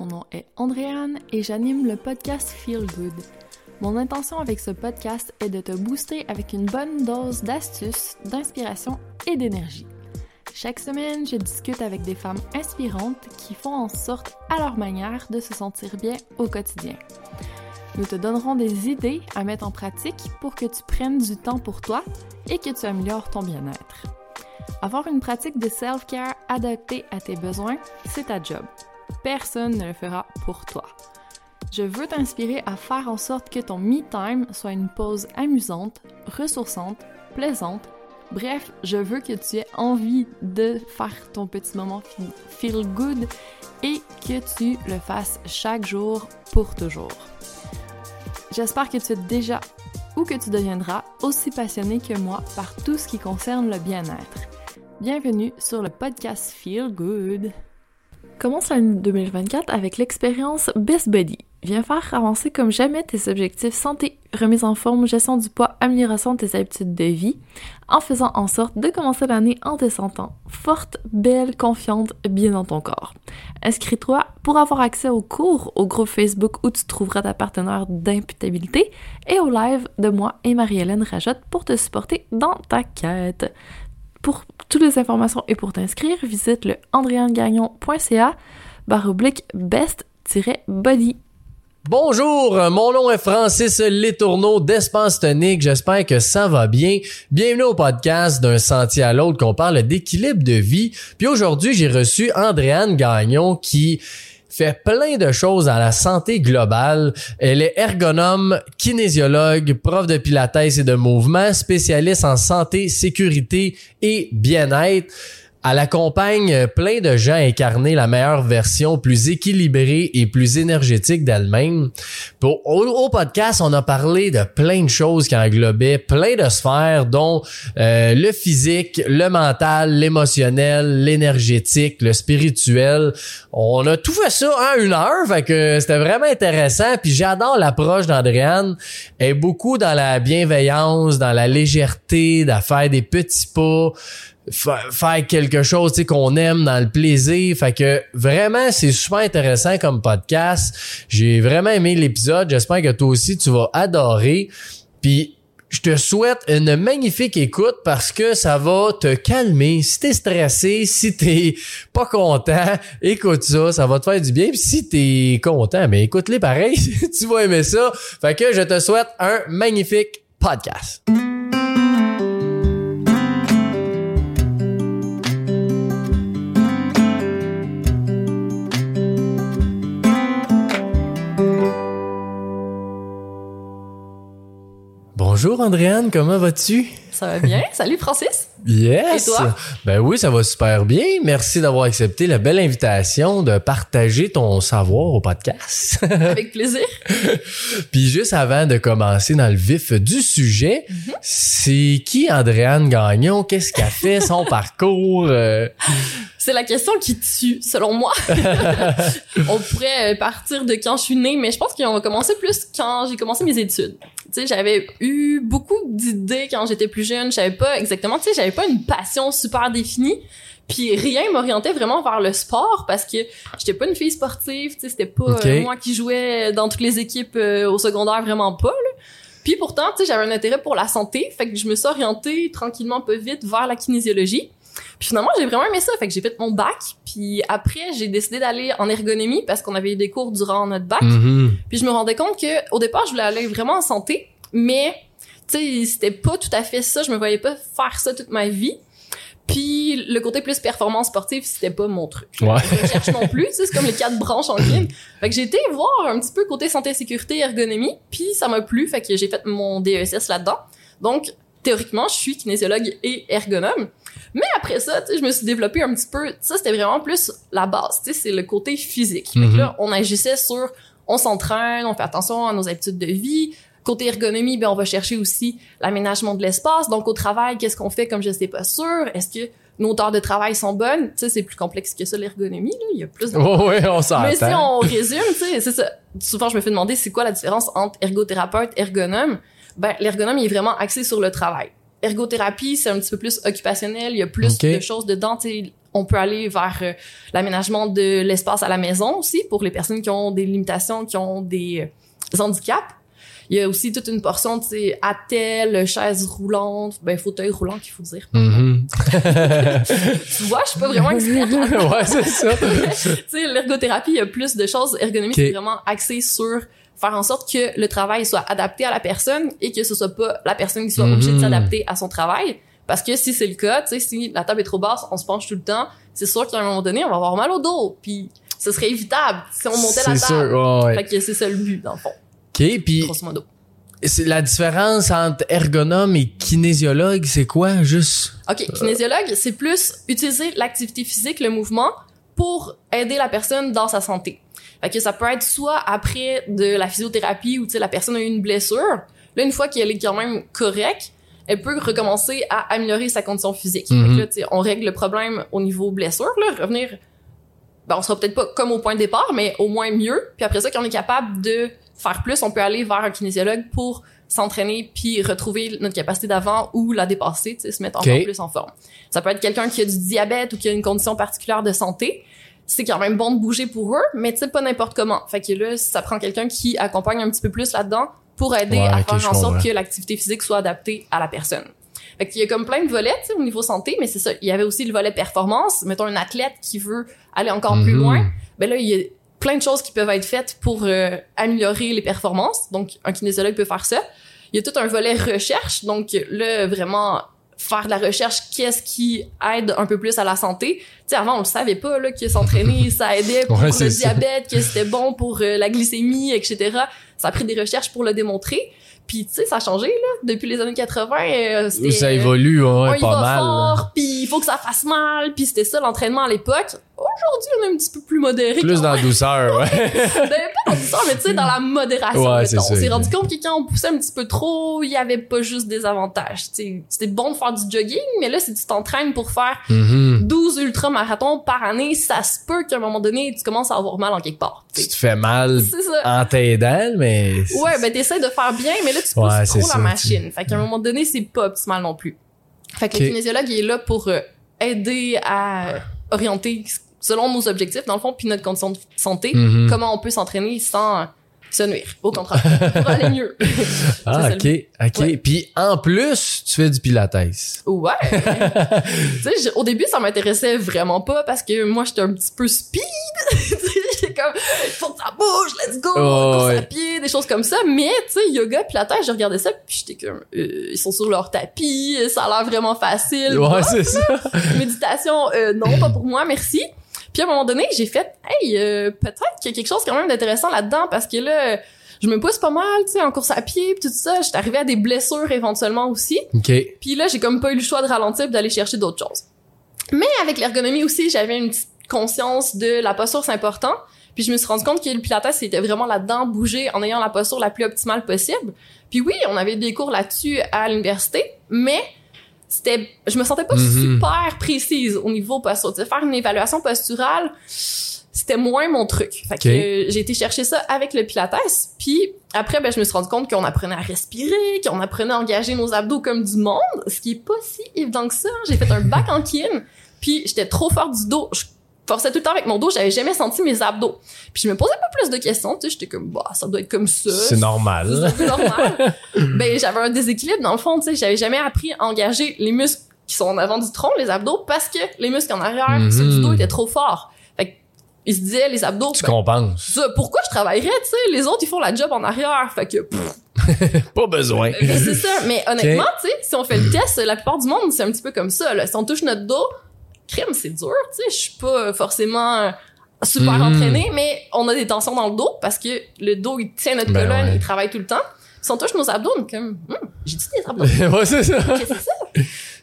Mon nom est Andréane et j'anime le podcast Feel Good. Mon intention avec ce podcast est de te booster avec une bonne dose d'astuces, d'inspiration et d'énergie. Chaque semaine, je discute avec des femmes inspirantes qui font en sorte, à leur manière, de se sentir bien au quotidien. Nous te donnerons des idées à mettre en pratique pour que tu prennes du temps pour toi et que tu améliores ton bien-être. Avoir une pratique de self-care adaptée à tes besoins, c'est ta job. Personne ne le fera pour toi. Je veux t'inspirer à faire en sorte que ton me-time soit une pause amusante, ressourçante, plaisante. Bref, je veux que tu aies envie de faire ton petit moment feel good et que tu le fasses chaque jour pour toujours. J'espère que tu es déjà ou que tu deviendras aussi passionné que moi par tout ce qui concerne le bien-être. Bienvenue sur le podcast Feel Good. Commence l'année 2024 avec l'expérience Best Body. Viens faire avancer comme jamais tes objectifs santé, remise en forme, gestion du poids, amélioration de tes habitudes de vie, en faisant en sorte de commencer l'année en te sentant forte, belle, confiante, bien dans ton corps. Inscris-toi pour avoir accès aux cours, au groupe Facebook où tu trouveras ta partenaire d'imputabilité et au live de moi et Marie-Hélène Rajotte pour te supporter dans ta quête. Pour toutes les informations et pour t'inscrire, visite le andréangagnon.ca oblique best-body. Bonjour, mon nom est Francis Letourneau d'Espace Tonique. J'espère que ça va bien. Bienvenue au podcast d'un sentier à l'autre qu'on parle d'équilibre de vie. Puis aujourd'hui, j'ai reçu Andréane Gagnon qui fait plein de choses à la santé globale. Elle est ergonome, kinésiologue, prof de pilates et de mouvement, spécialiste en santé, sécurité et bien-être. Elle accompagne plein de gens à incarner la meilleure version, plus équilibrée et plus énergétique d'elle-même. Au, au, podcast, on a parlé de plein de choses qui englobaient plein de sphères, dont euh, le physique, le mental, l'émotionnel, l'énergétique, le spirituel. On a tout fait ça en une heure, fait que c'était vraiment intéressant. Puis j'adore l'approche d'Andréane. Elle est beaucoup dans la bienveillance, dans la légèreté, d'à faire des petits pas faire quelque chose qu'on aime dans le plaisir. Fait que vraiment, c'est super intéressant comme podcast. J'ai vraiment aimé l'épisode. J'espère que toi aussi, tu vas adorer. Puis je te souhaite une magnifique écoute parce que ça va te calmer. Si t'es stressé, si t'es pas content, écoute ça, ça va te faire du bien. Puis si t'es content, mais ben écoute-les pareil, tu vas aimer ça. Fait que je te souhaite un magnifique podcast. Bonjour Andréane, comment vas-tu? Ça va bien. Salut Francis. Yes. Et toi? Ben oui, ça va super bien. Merci d'avoir accepté la belle invitation de partager ton savoir au podcast. Avec plaisir. Puis juste avant de commencer dans le vif du sujet, Mhm. c'est qui Andréane Gagnon? Qu'est-ce qu'elle fait, son parcours? euh? C'est la question qui tue, selon moi. On pourrait partir de quand je suis née, mais je pense qu'on va commencer plus quand j'ai commencé mes études. Tu sais, j'avais eu beaucoup d'idées quand j'étais plus jeune. Je savais pas exactement, tu sais, j'avais pas une passion super définie. Puis rien m'orientait vraiment vers le sport parce que j'étais pas une fille sportive, tu sais, c'était pas euh, moi qui jouais dans toutes les équipes euh, au secondaire, vraiment pas. Là. Puis pourtant, tu sais, j'avais un intérêt pour la santé, fait que je me suis orientée tranquillement, pas vite, vers la kinésiologie. Puis finalement, j'ai vraiment aimé ça, fait que j'ai fait mon bac. Puis après, j'ai décidé d'aller en ergonomie parce qu'on avait eu des cours durant notre bac. Mhm. Puis je me rendais compte que au départ, je voulais aller vraiment en santé, mais tu sais, c'était pas tout à fait ça. Je me voyais pas faire ça toute ma vie. Puis le côté plus performance sportive, c'était pas mon truc. Ouais. Je cherche non plus, tu sais, c'est comme les quatre branches en ligne. Fait que j'ai été voir un petit peu côté santé, sécurité, ergonomie, puis ça m'a plu, fait que j'ai fait mon DESS là-dedans. Donc théoriquement, je suis kinésiologue et ergonome. Mais après ça, tu sais, je me suis développée un petit peu. Ça, c'était vraiment plus la base. Tu sais, c'est le côté physique. Fait que Mhm. là, on agissait sur, on s'entraîne, on fait attention à nos habitudes de vie. Côté ergonomie, ben on va chercher aussi l'aménagement de l'espace. Donc au travail, qu'est-ce qu'on fait comme je sais pas sûr? Est-ce que nos heures de travail sont bonnes? Tu sais, c'est plus complexe que ça l'ergonomie. Là, il y a plus. De... Ouais, ouais, on s'entend. Mais si on résume, tu sais, c'est ça. Souvent, je me fais demander c'est quoi la différence entre ergothérapeute, ergonome? Ben, l'ergonome, il est vraiment axé sur le travail. Ergothérapie, c'est un petit peu plus occupationnel. Il y a plus de choses dedans. Tu sais, on peut aller vers euh, l'aménagement de l'espace à la maison aussi pour les personnes qui ont des limitations, qui ont des, euh, handicaps. Il y a aussi toute une portion, tu sais, attelle, chaise roulante, ben fauteuil roulant qu'il faut dire. Mhm. Tu vois, je suis pas vraiment experte. ouais, c'est ça. tu sais, l'ergothérapie, il y a plus de choses ergonomiques Ok. c'est vraiment axé sur faire en sorte que le travail soit adapté à la personne et que ce soit pas la personne qui soit obligée de Mhm. s'adapter à son travail. Parce que si c'est le cas, tu sais, si la table est trop basse, on se penche tout le temps, c'est sûr qu'à un moment donné, on va avoir mal au dos. Puis ce serait évitable si on montait la C'est table. sûr, ouais, ouais. Fait que c'est ça le but, dans le fond, OK, puis grosso modo. c'est la différence entre ergonome et kinésiologue, c'est quoi juste? OK, kinésiologue, c'est plus utiliser l'activité physique, le mouvement, pour aider la personne dans sa santé. Fait que ça peut être soit après de la physiothérapie où la personne a eu une blessure, là une fois qu'elle est quand même correcte, elle peut recommencer à améliorer sa condition physique. Fait Mhm. que là, on règle le problème au niveau blessure, là, revenir ben on sera peut-être pas comme au point de départ, mais au moins mieux. Puis après ça, quand on est capable de faire plus, on peut aller vers un kinésiologue pour s'entraîner puis retrouver notre capacité d'avant ou la dépasser, se mettre encore plus en forme. Ça peut être quelqu'un qui a du diabète ou qui a une condition particulière de santé. C'est quand même bon de bouger pour eux, mais tu sais, pas n'importe comment. Fait que là, ça prend quelqu'un qui accompagne un petit peu plus là-dedans pour aider Ouais, à faire en sorte que l'activité physique soit adaptée à la personne. Fait qu'il y a comme plein de volets, au niveau santé, mais c'est ça. Il y avait aussi le volet performance. Mettons un athlète qui veut aller encore plus Mhm. loin. Ben là, il y a plein de choses qui peuvent être faites pour euh, améliorer les performances. Donc, un kinésiologue peut faire ça. Il y a tout un volet recherche. Donc, là, vraiment faire de la recherche, qu'est-ce qui aide un peu plus à la santé. Tu sais, avant, on le savait pas, là, que s'entraîner, ça aidait pour Ouais, le diabète, que c'était bon pour euh, la glycémie, etc. Ça a pris des recherches pour le démontrer. Puis, tu sais, ça a changé, là. Depuis les années 80, euh, c'était... ça évolue ouais, on y pas va mal. fort, puis il faut que ça fasse mal, puis c'était ça l'entraînement à l'époque. Aujourd'hui, on est un petit peu plus modéré. Plus dans la douceur, ouais. ben, pas dans tout ça, mais tu sais, dans la modération. Ouais, c'est On s'est rendu compte que quand on poussait un petit peu trop, il y avait pas juste des avantages. C'était bon de faire du jogging, mais là, si tu t'entraînes pour faire Mhm. 12 ultramarathons par année, ça se peut qu'à un moment donné, tu commences à avoir mal en quelque part. tu Tu te fais mal en t'aidant, mais Ouais, ben t'essaies de faire bien, mais là, tu pousses Ouais, trop la machine. Fait qu'à un moment donné, c'est pas optimal non plus. Fait que le kinésiologue, il est là pour euh, aider à orienter selon nos objectifs, dans le fond, puis notre condition de santé, Mhm. comment on peut s'entraîner sans se nuire. Au contraire, pour aller mieux. Ah, ok, ok. Ouais. Puis en plus, tu fais du pilates. Ouais. tu sais, au début, ça m'intéressait vraiment pas parce que moi, j'étais un petit peu speed. Comme, faut que ça bouge, let's go, Oh, course ouais. à pied, des choses comme ça. Mais, tu sais, yoga puis la tête, je regardais ça puis j'étais comme, euh, ils sont sur leur tapis, ça a l'air vraiment facile. Ouais, c'est ça. Méditation, euh, non, pas pour moi, merci. Puis à un moment donné, j'ai fait, hey, euh, peut-être qu'il y a quelque chose quand même d'intéressant là-dedans parce que là, je me pousse pas mal, tu sais, en course à pied pis tout ça. J'étais arrivée à des blessures éventuellement aussi. Ok. Puis là, j'ai comme pas eu le choix de ralentir pis d'aller chercher d'autres choses. Mais avec l'ergonomie aussi, j'avais une petite conscience de la posture, c'est important. Puis je me suis rendu compte que le pilates, c'était vraiment là-dedans, bouger en ayant la posture la plus optimale possible. Puis oui, on avait des cours là-dessus à l'université, mais c'était, je me sentais pas Mhm. super précise au niveau posture. Tu sais, faire une évaluation posturale, c'était moins mon truc. Fait que j'ai été chercher ça avec le pilates. Puis après, ben, je me suis rendu compte qu'on apprenait à respirer, qu'on apprenait à engager nos abdos comme du monde, ce qui est pas si évident que ça. J'ai fait un bac en kin, puis j'étais trop fort du dos. Je forçais tout le temps avec mon dos, j'avais jamais senti mes abdos. Puis je me posais pas plus de questions, tu sais, j'étais comme, bah, ça doit être comme ça. C'est normal. C'est normal. ben, j'avais un déséquilibre dans le fond, tu sais, j'avais jamais appris à engager les muscles qui sont en avant du tronc, les abdos, parce que les muscles en arrière, Mhm. ceux du dos étaient trop forts. Fait que, ils se disaient, les abdos, Tu ben, compenses. ça, pourquoi je travaillerais, tu sais, les autres, ils font la job en arrière, fait que, pff, Pas besoin. ben, c'est ça. Mais honnêtement, tu sais, si on fait le test, la plupart du monde, c'est un petit peu comme ça, là. Si on touche notre dos, crème, c'est dur, tu sais, je suis pas forcément euh, super Mhm. entraînée, mais on a des tensions dans le dos parce que le dos, il tient notre Ben colonne, ouais. il travaille tout le temps. Si on touche nos abdos, comme, Hum, j'ai dit des abdos. ouais, c'est ça.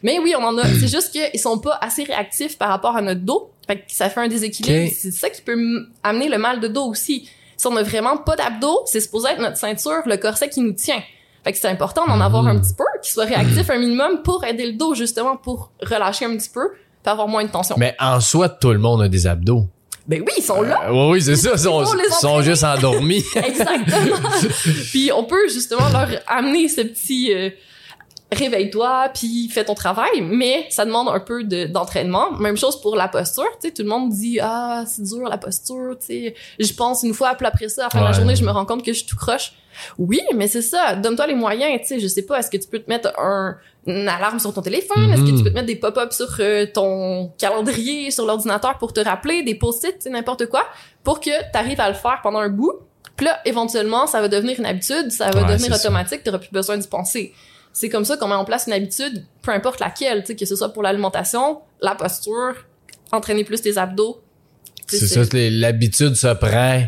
Mais oui, on en a. C'est juste qu'ils sont pas assez réactifs par rapport à notre dos. Fait que ça fait un déséquilibre. C'est ça qui peut amener le mal de dos aussi. Si on a vraiment pas d'abdos, c'est supposé être notre ceinture, le corset qui nous tient. Fait que c'est important d'en avoir un Mhm. petit peu, qu'il soit réactif un minimum pour aider le dos, justement, pour relâcher un petit peu, puis avoir moins de tension. Mais en soi, tout le monde a des abdos. Ben oui, ils sont là. Euh, oui, oui, c'est ça. Ils sont, juste endormis. Exactement. puis on peut justement leur amener ce petit euh, réveille-toi puis fais ton travail mais ça demande un peu de d'entraînement. Même chose pour la posture tu sais tout le monde dit ah c'est dur la posture tu sais je pense une fois puis après ça à la fin de la journée je me rends compte que je suis tout croche. Oui mais c'est ça. Donne-toi les moyens tu sais. Je sais pas est-ce que tu peux te mettre un une alarme sur ton téléphone? Est-ce que tu peux te mettre des pop-ups sur euh, ton calendrier sur l'ordinateur pour te rappeler? Des post-it tu sais n'importe quoi pour que tu arrives à le faire pendant un bout. Puis là éventuellement ça va devenir une habitude ça va Ouais, devenir automatique tu plus besoin d'y penser c'est comme ça qu'on met en place une habitude, peu importe laquelle, tu sais, que ce soit pour l'alimentation, la posture, entraîner plus tes abdos. C'est ça, l'habitude se prend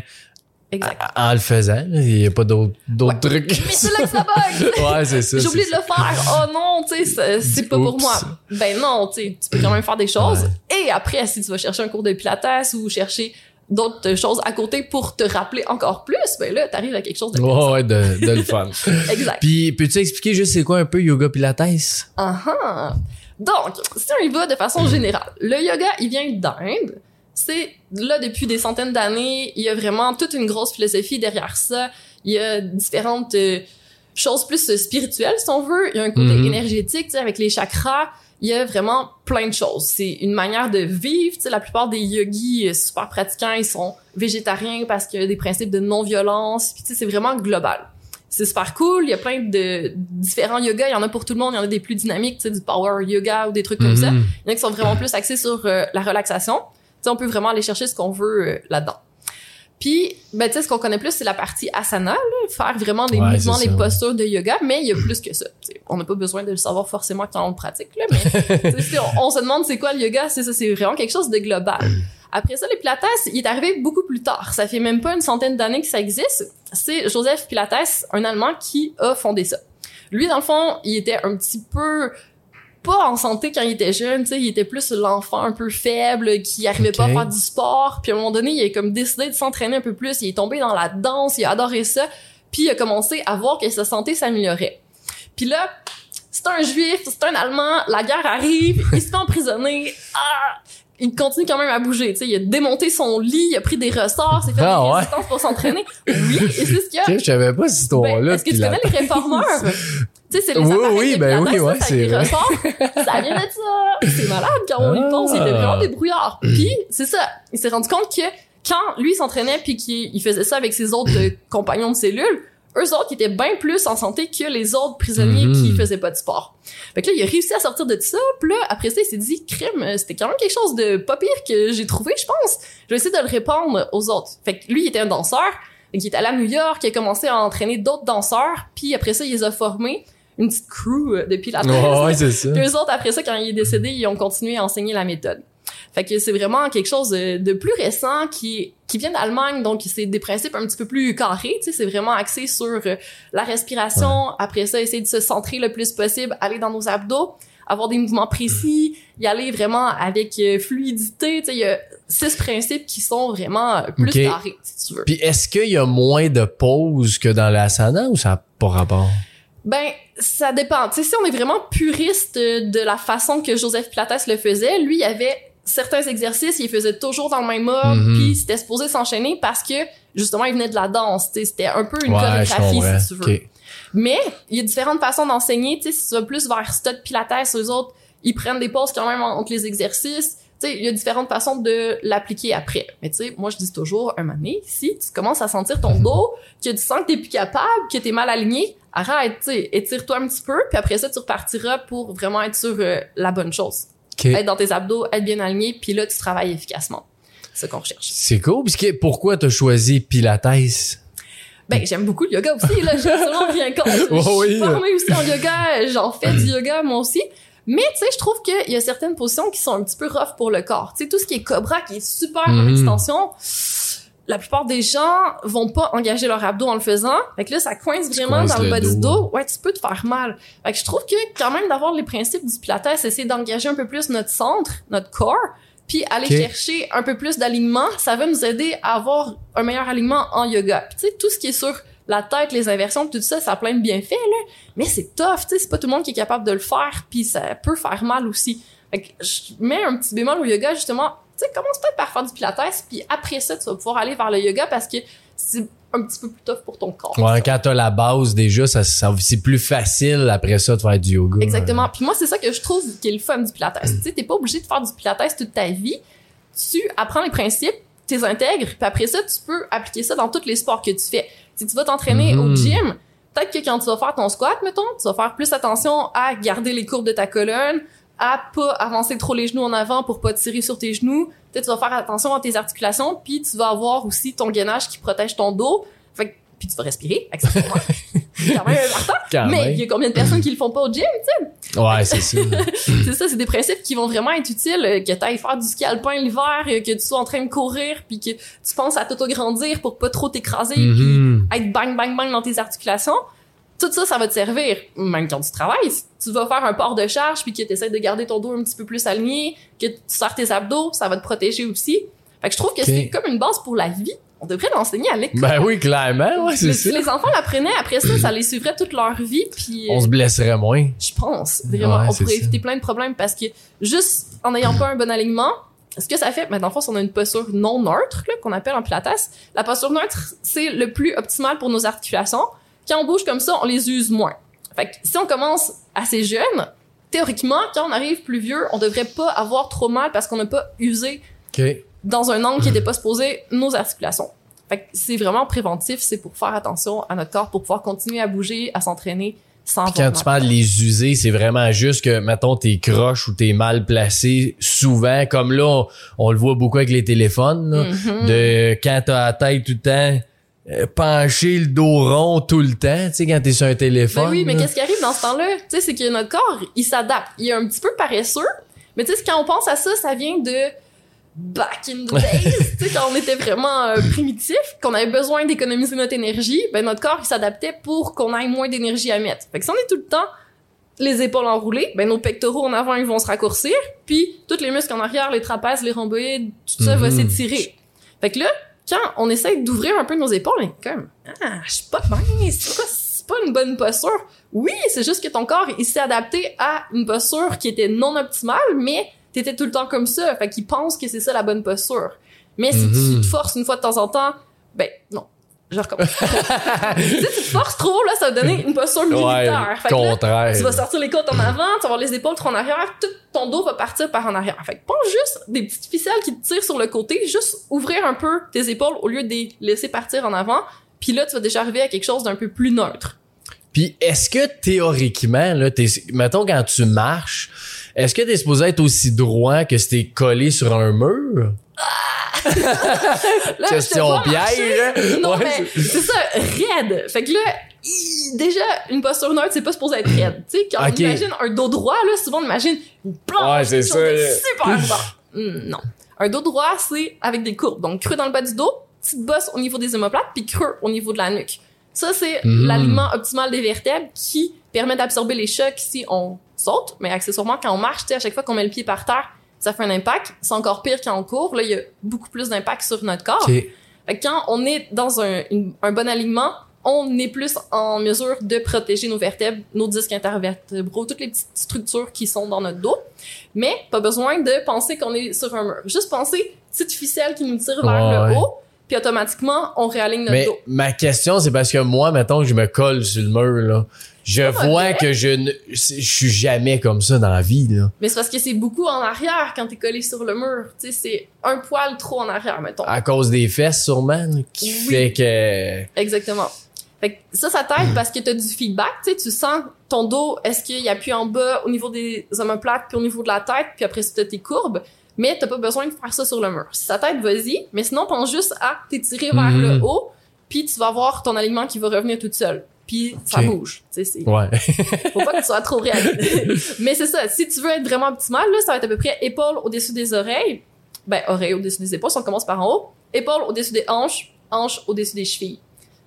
Exact. en le faisant. Il y a pas d'autres trucs. Mais c'est là que ça bug! ouais, c'est ça. J'ai oublié de le faire. Oh non, tu sais, c'est- pas pour moi. Ben non, tu sais, tu peux quand même faire des choses. Ouais. Et après, si tu vas chercher un cours de pilates ou chercher d'autres choses à côté pour te rappeler encore plus, ben là, t'arrives à quelque chose de ça. Ouais, de, de le fun. exact. Puis, peux-tu expliquer juste c'est quoi un peu yoga pilates? Ah ah. Donc, si on y va de façon générale, le yoga, il vient d'Inde. C'est là depuis des centaines d'années. Il y a vraiment toute une grosse philosophie derrière ça. Il y a différentes euh, choses plus spirituelles, si on veut. Il y a un côté Mhm. énergétique, tu sais, avec les chakras. Il y a vraiment plein de choses. C'est une manière de vivre. Tu sais, la plupart des yogis euh, super pratiquants, ils sont végétariens parce qu'il y a des principes de non-violence. Puis tu sais, c'est vraiment global c'est super cool. Il y a plein de différents yogas. Il y en a pour tout le monde. Il y en a des plus dynamiques, tu sais, du power yoga ou des trucs comme ça. Mhm. Il y en a qui sont vraiment plus axés sur euh, la relaxation. Tu sais, on peut vraiment aller chercher ce qu'on veut euh, là-dedans. Puis, ben, tu sais, ce qu'on connaît plus, c'est la partie asana, là, faire vraiment des Ouais, mouvements, des postures de yoga, mais il y a plus que ça. On n'a pas besoin de le savoir forcément quand on le pratique, là, mais on se demande c'est quoi le yoga, c'est ça, c'est vraiment quelque chose de global. Après ça, les Pilates, il est arrivé beaucoup plus tard. Ça fait même pas une centaine d'années que ça existe. C'est Joseph Pilates, un Allemand, qui a fondé ça. Lui, dans le fond, il était un petit peu pas en santé quand il était jeune, tu sais, il était plus l'enfant un peu faible qui arrivait pas à faire du sport, puis à un moment donné, il a comme décidé de s'entraîner un peu plus, il est tombé dans la danse, il a adoré ça, puis il a commencé à voir que sa santé s'améliorait. Puis là, c'est un juif, c'est un allemand, la guerre arrive, il se fait emprisonner, ah, il continue quand même à bouger, tu sais, il a démonté son lit, il a pris des ressorts, s'est fait Ah des ouais? résistances pour s'entraîner. Oui, et c'est ce qu'il y a. Je savais pas cette histoire-là. Ben, Est-ce que tu connais les réformeurs? tu sais, c'est les Oui, oui, ben oui, ouais, c'est des vrai. ressorts. ça vient de ça. C'est malade quand on y Ah. pense. Il était vraiment débrouillard. Puis, c'est ça. Il s'est rendu compte que quand lui s'entraînait puis qu'il il faisait ça avec ses autres euh, compagnons de cellule, eux autres, ils étaient bien plus en santé que les autres prisonniers Mhm. qui faisaient pas de sport. Fait que là, il a réussi à sortir de ça. Puis là, après ça, il s'est dit, crime, c'était quand même quelque chose de pas pire que j'ai trouvé, je pense. Je vais essayer de le répandre aux autres. Fait que lui, il était un danseur. Qu'il est allé à New York, il a commencé à entraîner d'autres danseurs. Puis après ça, il les a formés. Une petite crew euh, depuis la Ouais, ouais, c'est ça. puis eux autres, après ça, quand il est décédé, ils ont continué à enseigner la méthode. Fait que c'est vraiment quelque chose de, plus récent qui, qui vient d'Allemagne, donc c'est des principes un petit peu plus carrés, tu sais, c'est vraiment axé sur euh, la respiration, après ça, essayer de se centrer le plus possible, aller dans nos abdos, avoir des mouvements précis, y aller vraiment avec euh, fluidité, tu sais, il y a six principes qui sont vraiment euh, plus carrés, si tu veux. Puis est-ce qu'il y a moins de pauses que dans l'asana ou ça n'a pas rapport? Ben, ça dépend. Tu sais, si on est vraiment puriste de la façon que Joseph Platas le faisait, lui, il y avait certains exercices, il les faisait toujours dans le même mode, Mhm. puis c'était supposé s'enchaîner parce que, justement, il venait de la danse. Tu sais, c'était un peu une ouais, chorégraphie, si tu veux. Ok. Mais, il y a différentes façons d'enseigner. Tu sais, si tu vas plus vers Stud Pilates, eux autres, ils prennent des pauses quand même entre les exercices. Tu sais, il y a différentes façons de l'appliquer après. Mais tu sais, moi, je dis toujours, un moment donné, si tu commences à sentir ton dos, que tu sens que t'es plus capable, que t'es mal aligné, arrête, tu sais, étire-toi un petit peu, puis après ça, tu repartiras pour vraiment être sur euh, la bonne chose. Être dans tes abdos, être bien aligné, puis là, tu travailles efficacement. C'est ce qu'on recherche. C'est cool. Puis pourquoi t'as choisi Pilates? Ben, j'aime beaucoup le yoga aussi, là. J'ai absolument rien contre. Ouais, je oui. suis formée aussi en yoga. J'en fais du yoga, moi aussi. Mais, tu sais, je trouve qu'il y a certaines positions qui sont un petit peu rough pour le corps. Tu sais, tout ce qui est cobra, qui est super en Mhm. extension, la plupart des gens vont pas engager leur abdos en le faisant. Fait que là, ça coince vraiment dans le bas du dos. Ouais, tu peux te faire mal. Fait que je trouve que, quand même, d'avoir les principes du pilates, essayer d'engager un peu plus notre centre, notre corps, puis aller chercher un peu plus d'alignement, ça va nous aider à avoir un meilleur alignement en yoga. Tu sais, tout ce qui est sur la tête, les inversions, tout ça, ça a plein de bienfaits, là. Mais c'est tough, tu sais, c'est pas tout le monde qui est capable de le faire, puis ça peut faire mal aussi. Fait que je mets un petit bémol au yoga, justement, tu sais, commence peut-être par faire du pilates, puis après ça, tu vas pouvoir aller vers le yoga parce que c'est un petit peu plus tough pour ton corps. Ouais, quand t'as la base déjà, ça, ça c'est plus facile après ça de faire du yoga. Exactement. Puis moi, c'est ça que je trouve qui est le fun du pilates. tu sais, t'es pas obligé de faire du pilates toute ta vie. Tu apprends les principes, tu les intègres, puis après ça, tu peux appliquer ça dans tous les sports que tu fais. Si tu vas t'entraîner au Mhm. gym, peut-être que quand tu vas faire ton squat, mettons, tu vas faire plus attention à garder les courbes de ta colonne, à pas avancer trop les genoux en avant pour pas tirer sur tes genoux. Peut-être tu vas faire attention à tes articulations, puis tu vas avoir aussi ton gainage qui protège ton dos. Fait que- puis tu vas respirer, accessoirement. C'est quand même important. Quand Mais il y a combien de personnes qui le font pas au gym? Ouais, c'est ça. c'est ça, c'est des principes qui vont vraiment être utiles, euh, que tu ailles faire du ski alpin l'hiver, euh, que tu sois en train de courir, puis que tu penses à t'auto-grandir pour pas trop t'écraser, Mhm. puis être bang bang bang dans tes articulations. Tout ça, ça va te servir. Même quand tu travailles, si tu vas faire un port de charge, puis que tu essaies de garder ton dos un petit peu plus aligné, que tu sors tes abdos, ça va te protéger aussi. Fait que je trouve que c'est comme une base pour la vie. On devrait l'enseigner à l'école. Ben oui, clairement, ouais, c'est ça. si les enfants l'apprenaient, après ça, ça les suivrait toute leur vie, puis... On se blesserait moins. Je pense. Vraiment, Ouais, on pourrait ça. éviter plein de problèmes parce que juste en n'ayant pas un bon alignement, ce que ça fait, mais dans le fond, si on a une posture non neutre, qu'on appelle en pilates, la posture neutre, c'est le plus optimal pour nos articulations. Quand on bouge comme ça, on les use moins. Fait que si on commence assez jeune, théoriquement, quand on arrive plus vieux, on devrait pas avoir trop mal parce qu'on n'a pas usé OK. dans un angle qui était pas supposé nos articulations. Fait que c'est vraiment préventif, c'est pour faire attention à notre corps, pour pouvoir continuer à bouger, à s'entraîner sans quand tu parles de les user, c'est vraiment juste que, mettons, t'es croche ou t'es mal placé souvent, comme là, on, on le voit beaucoup avec les téléphones, là, Mhm. de quand t'as la tête tout le temps euh, penché, le dos rond tout le temps, tu sais, quand t'es sur un téléphone. Ben oui, mais qu'est-ce qui arrive dans ce temps-là? Tu sais, c'est que notre corps, il s'adapte. Il est un petit peu paresseux. Mais tu sais, quand on pense à ça, ça vient de back in the days, tu sais, quand on était vraiment euh, primitif, qu'on avait besoin d'économiser notre énergie, ben notre corps, il s'adaptait pour qu'on ait moins d'énergie à mettre. Fait que si on est tout le temps les épaules enroulées, ben nos pectoraux en avant, ils vont se raccourcir, puis tous les muscles en arrière, les trapèzes, les rhomboïdes, tout ça va Mhm. s'étirer. Fait que là, quand on essaie d'ouvrir un peu nos épaules, on est comme ah, je suis pas bien, c'est pas une bonne posture. Oui, c'est juste que ton corps il s'est adapté à une posture qui était non optimale, mais t'étais tout le temps comme ça, fait qu'il pense que c'est ça la bonne posture. Mais si tu te forces une fois de temps en temps, ben non, je recommence. si tu te forces trop là, ça va donner une posture Ouais, militaire. que là, contraire. tu vas sortir les côtes en avant, tu vas avoir les épaules trop en arrière, tout ton dos va partir par en arrière. Fait que pas juste des petites ficelles qui te tirent sur le côté, juste ouvrir un peu tes épaules au lieu de les laisser partir en avant. Puis là, tu vas déjà arriver à quelque chose d'un peu plus neutre. Puis est-ce que théoriquement, là, t'es, mettons quand tu marches, est-ce que t'es supposé être aussi droit que si t'es collé sur un mur? Là, Question piège, hein? Non, Ouais, mais c'est ça, raide. Fait que là, déjà, une posture neutre, c'est pas supposé être raide. Tu sais, quand on imagine un dos droit, là, souvent on imagine une planche, Ouais, c'est ça. super fort. Hmm, non. Un dos droit, c'est avec des courbes. Donc, creux dans le bas du dos, petite bosse au niveau des omoplates, puis creux au niveau de la nuque. Ça, c'est Mhm. l'alignement optimal des vertèbres qui permet d'absorber les chocs si on saute, mais accessoirement, quand on marche, tu sais, à chaque fois qu'on met le pied par terre, ça fait un impact. C'est encore pire quand on court. Là, il y a beaucoup plus d'impact sur notre corps. Ok. Fait que quand on est dans un, une- un bon alignement, on est plus en mesure de protéger nos vertèbres, nos disques intervertébraux, toutes les petites structures qui sont dans notre dos. Mais pas besoin de penser qu'on est sur un mur. Juste penser petite ficelle qui nous tire vers le ouais. Puis automatiquement on réaligne notre Mais dos. ma question, c'est parce que moi, mettons que je me colle sur le mur, là. Je vois que je ne, je suis jamais comme ça dans la vie, là. Mais c'est parce que c'est beaucoup en arrière quand t'es collé sur le mur. Tu sais, c'est un poil trop en arrière, mettons. À cause des fesses, sûrement, là, qui Oui. fait que, Exactement. Fait que ça, ça t'aide parce que t'as du feedback, tu sais, tu sens ton dos, est-ce qu'il appuie en bas au niveau des omoplates puis au niveau de la tête, puis après t'as tes courbes, mais t'as pas besoin de faire ça sur le mur. Si ça t'aide, vas-y, mais sinon, pense juste à t'étirer vers Mhm. le haut, puis tu vas voir ton alignement qui va revenir tout seul. Puis ça Ok. bouge, tu sais, c'est... ouais. Faut pas que tu sois trop réactif. mais c'est ça, si tu veux être vraiment optimal, là, ça va être à peu près épaules au-dessus des oreilles, ben, oreilles au-dessus des épaules, si on commence par en haut, épaules au-dessus des hanches, hanches au-dessus des chevilles.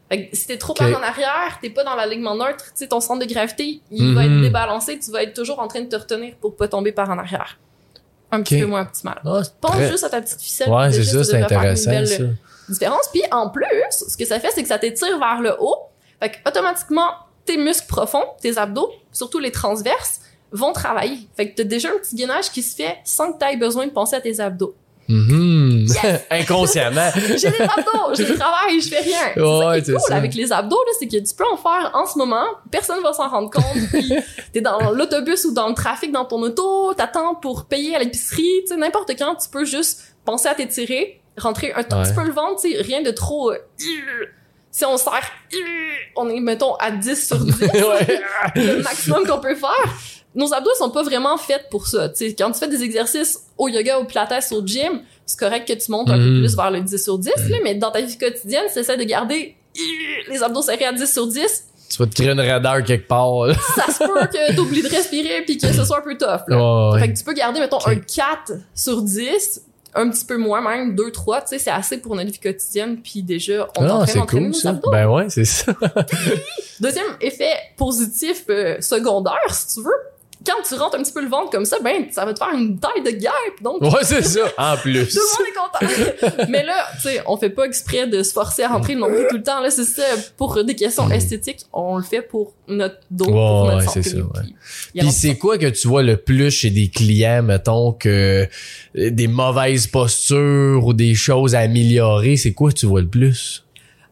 Fait que si t'es trop Ok. mal en arrière, t'es pas dans l'alignement neutre, tu sais, ton centre de gravité, il va Mhm. être débalancé, tu vas être toujours en train de te retenir pour pas tomber par en arrière. Un petit peu moins optimal. Ah, c'est Pense très- juste à ta petite ficelle. Ouais, c'est ça, c'est devrait faire une intéressant, belle ça. différence. Puis en plus, ce que ça fait, c'est que ça t'étire vers le haut. Fait que automatiquement, tes muscles profonds, tes abdos, surtout les transverses, vont travailler. Fait que t'as déjà un petit gainage qui se fait sans que t'aies besoin de penser à tes abdos. Mhm. Yes! Inconsciemment. J'ai des abdos, j'ai le travail, je fais rien. Est c'est cool ça. avec les abdos, là, c'est que tu peux en faire en ce moment, personne va s'en rendre compte, puis t'es dans l'autobus ou dans le trafic dans ton auto, t'attends pour payer à l'épicerie, tu sais, n'importe quand, tu peux juste penser à t'étirer, rentrer un tout Ouais. petit peu le ventre, tu sais, rien de trop... euh, si on serre, on est, mettons, à 10 sur 10, ouais. le maximum qu'on peut faire. Nos abdos sont pas vraiment faits pour ça. Tu sais, quand tu fais des exercices au yoga, au pilates, au gym, c'est correct que tu montes un peu plus vers le 10 sur 10, là, mais dans ta vie quotidienne, tu essaies de garder les abdos serrés à 10 sur 10. Tu vas te créer une raideur quelque part. là. Ça se peut que t'oublies de respirer puis que ce soit un peu tough. Là. Ouais. Fait que tu peux garder, mettons, un 4 sur 10, un petit peu moins même, 2, 3, tu sais, c'est assez pour notre vie quotidienne, puis déjà, on est en train c'est cool ça. abdos. Ben ouais, c'est ça. Deuxième effet positif euh, secondaire, si tu veux, quand tu rentres un petit peu le ventre comme ça, ben ça va te faire une taille de guêpe, donc Ouais, c'est ça. En plus. tout le monde est content. Mais là, tu sais, on fait pas exprès de se forcer à rentrer le nombril tout le temps. Là, c'est ça. Pour des questions esthétiques, on le fait pour notre dos, pour Mm. Ouais, notre ouais, c'est ça, ouais. Puis c'est quoi que tu vois le plus chez des clients, mettons, que euh, des mauvaises postures ou des choses à améliorer, c'est quoi que tu vois le plus?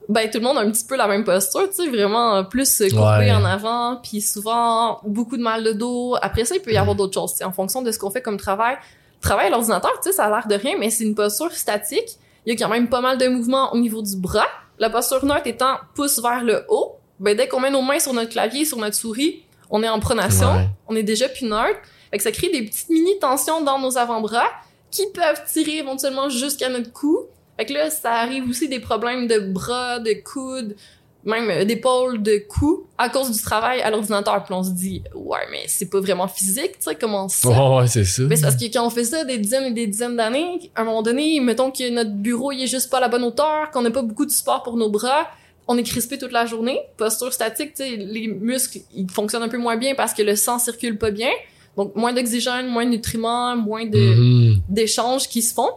Ben tout le monde a un petit peu la même posture, tu sais, vraiment plus courbé Ouais. en avant, puis souvent beaucoup de mal de dos. Après ça, il peut y avoir d'autres choses, tu sais, en fonction de ce qu'on fait comme travail. Travail à l'ordinateur, tu sais, ça a l'air de rien, mais c'est une posture statique. Il y a quand même pas mal de mouvements au niveau du bras. La posture neutre étant pouce vers le haut. Ben dès qu'on met nos mains sur notre clavier, sur notre souris, on est en pronation, Ouais. on est déjà plus neutre. Fait que ça crée des petites mini tensions dans nos avant-bras qui peuvent tirer éventuellement jusqu'à notre cou. Fait que là, ça arrive aussi des problèmes de bras, de coudes, même euh, d'épaule, de cou, à cause du travail à l'ordinateur. Puis on se dit, ouais, mais c'est pas vraiment physique, tu sais, comment ça? Ouais, ouais, c'est ça. Mais c'est parce que quand on fait ça des dizaines et des dizaines d'années, à un moment donné, mettons que notre bureau, il est juste pas à la bonne hauteur, qu'on n'a pas beaucoup de support pour nos bras, on est crispé toute la journée. Posture statique, tu sais, les muscles, ils fonctionnent un peu moins bien parce que le sang circule pas bien. Donc, moins d'oxygène, moins de nutriments, moins de, Mhm. d'échanges qui se font.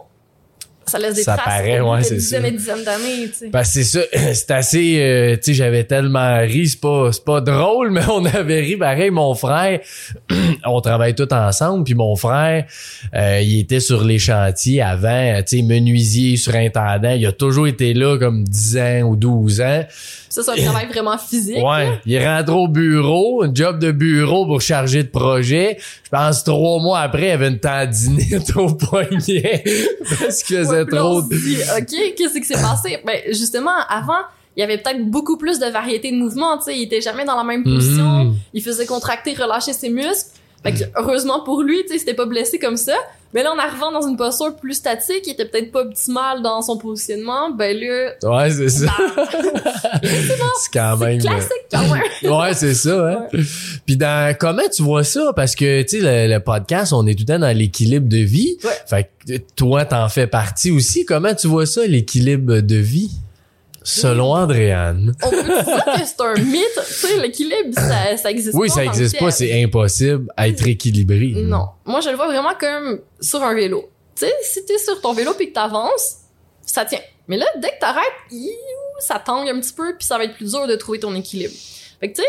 Ça laisse des Ça traces paraît, ouais, de c'est dizaines ça. et dizaines d'années, tu sais. Ben c'est ça, c'est assez, euh, tu sais, j'avais tellement ri, c'est pas, c'est pas drôle, mais on avait ri pareil. Mon frère, on travaille tous ensemble, puis mon frère, euh, il était sur les chantiers avant, tu sais, menuisier, surintendant, il a toujours été là comme 10 ans ou 12 ans. Ça, c'est un travail vraiment physique. Ouais, il rentre au bureau, un job de bureau pour charger de projet. Je pense trois mois après, il avait une tendinite au poignet parce Ouais, puis là, trop dit, OK, qu'est-ce qui s'est passé? Ben, justement, avant, il y avait peut-être beaucoup plus de variété de mouvements, tu sais. Il était jamais dans la même position. Mhm. Il faisait contracter, relâcher ses muscles. Fait que, heureusement pour lui, tu sais, il s'était pas blessé comme ça. Mais là, en arrivant dans une posture plus statique, il était peut-être pas optimal dans son positionnement. Ben là, Ouais, c'est ça. bah, c'est quand même... euh, classique quand même. ouais, c'est ça. Hein? Puis dans comment tu vois ça? Parce que tu sais le, le podcast, on est tout le temps dans l'équilibre de vie. Ouais. Fait que toi, t'en fais partie aussi. Comment tu vois ça, l'équilibre de vie? Selon Andréane. On peut dire que c'est un mythe. Tu sais, l'équilibre, ça, ça existe Oui, pas. ça tant que existe pas, c'est impossible à être équilibré. Non. Moi, je le vois vraiment comme sur un vélo. Tu sais, si t'es sur ton vélo puis que t'avances, ça tient. Mais là, dès que t'arrêtes, ça tangue un petit peu puis ça va être plus dur de trouver ton équilibre. Fait que tu sais,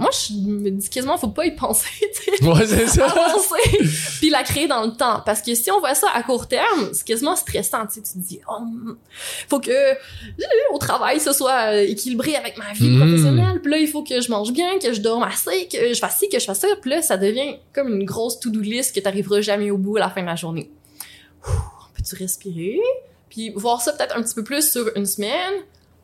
moi, je me dis quasiment, faut pas y penser, tu sais. Ouais, c'est ça. avancer. Puis la créer dans le temps. Parce que si on voit ça à court terme c'est quasiment stressant tu te dis oh faut que euh, au travail ce soit euh, équilibré avec ma vie Mhm. professionnelle. Puis là il faut que je mange bien que je dorme assez que je fasse ci que je fasse ça. Puis là ça devient comme une grosse to-do list que t'arriveras jamais au bout à la fin de la journée. Ouh, peux-tu respirer? Puis voir ça peut-être un petit peu plus sur une semaine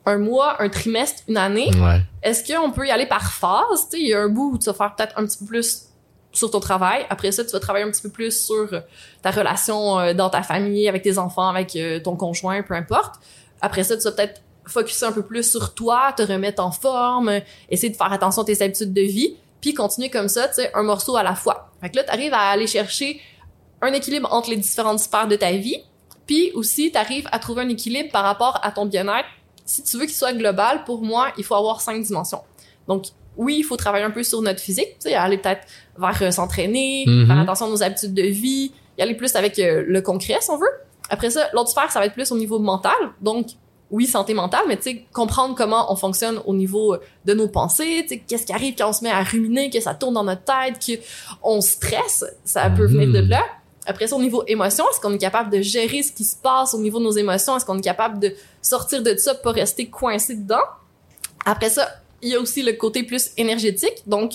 un mois un trimestre une année Ouais. est-ce qu'on peut y aller par phase? Tu sais, il y a un bout où tu vas faire peut-être un petit peu plus sur ton travail. Après ça, tu vas travailler un petit peu plus sur euh, ta relation euh, dans ta famille, avec tes enfants, avec euh, ton conjoint, peu importe. Après ça, tu vas peut-être focuser un peu plus sur toi, te remettre en forme, essayer de faire attention à tes habitudes de vie, puis continuer comme ça, tu sais, un morceau à la fois. Fait que là, tu arrives à aller chercher un équilibre entre les différentes sphères de ta vie, puis aussi, tu arrives à trouver un équilibre par rapport à ton bien-être. Si tu veux qu'il soit global, pour moi, il faut avoir cinq dimensions. Donc, oui, il faut travailler un peu sur notre physique, tu sais, aller peut-être vers euh, s'entraîner, Mhm. faire attention à nos habitudes de vie, y aller plus avec euh, le concret, si on veut. Après ça, l'autre sphère, ça va être plus au niveau mental. Donc, oui, santé mentale, mais tu sais, comprendre comment on fonctionne au niveau euh, de nos pensées, tu sais, qu'est-ce qui arrive quand on se met à ruminer, que ça tourne dans notre tête, qu'on stresse, ça peut Mhm. venir de là. Après ça, au niveau émotion, est-ce qu'on est capable de gérer ce qui se passe au niveau de nos émotions? Est-ce qu'on est capable de sortir de ça, pas rester coincé dedans? Après ça, il y a aussi le côté plus énergétique. Donc,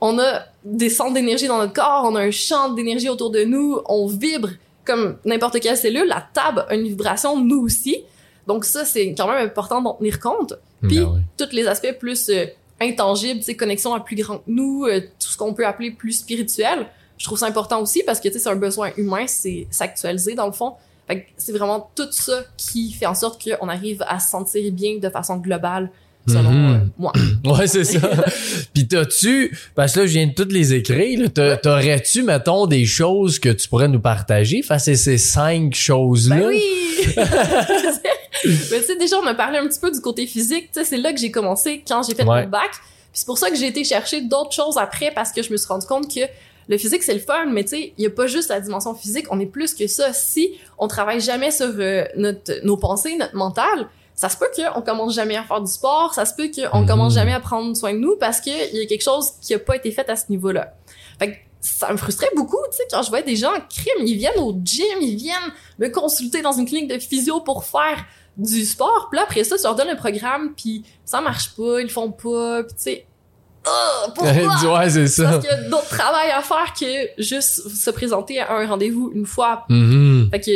on a des centres d'énergie dans notre corps, on a un champ d'énergie autour de nous, on vibre comme n'importe quelle cellule. La table a une vibration, nous aussi. Donc ça, c'est quand même important d'en tenir compte. Puis, Ben oui. tous les aspects plus euh, intangibles, tu sais, connexion à plus grand que nous, euh, tout ce qu'on peut appeler plus spirituel, je trouve ça important aussi parce que, tu sais, c'est un besoin humain, c'est s'actualiser dans le fond. Fait que c'est vraiment tout ça qui fait en sorte qu'on arrive à se sentir bien de façon globale, selon Mhm. euh, moi. Ouais, c'est ça. Puis t'as-tu, parce que là, je viens de toutes les écrire, t'aurais-tu, mettons, des choses que tu pourrais nous partager face à ces cinq choses-là? Ben oui! Mais tu sais, déjà, on a parlé un petit peu du côté physique. Tu sais, c'est là que j'ai commencé quand j'ai fait Ouais. mon bac. Puis c'est pour ça que j'ai été chercher d'autres choses après parce que je me suis rendu compte que le physique, c'est le fun, mais tu sais, il y a pas juste la dimension physique, on est plus que ça. Si on travaille jamais sur euh, notre, nos pensées, notre mental, ça se peut qu'on commence jamais à faire du sport, ça se peut qu'on Mhm. commence jamais à prendre soin de nous parce qu'il y a quelque chose qui a pas été fait à ce niveau-là. Fait que ça me frustrait beaucoup, tu sais, quand je voyais des gens crime, ils viennent au gym, ils viennent me consulter dans une clinique de physio pour faire du sport, puis là, après ça, tu leur donnes un programme, puis ça marche pas, ils le font pas, puis tu sais, ah, pourquoi? ouais, c'est ça. Parce qu'il y a d'autres travail à faire que juste se présenter à un rendez-vous une fois. Mhm. Fait que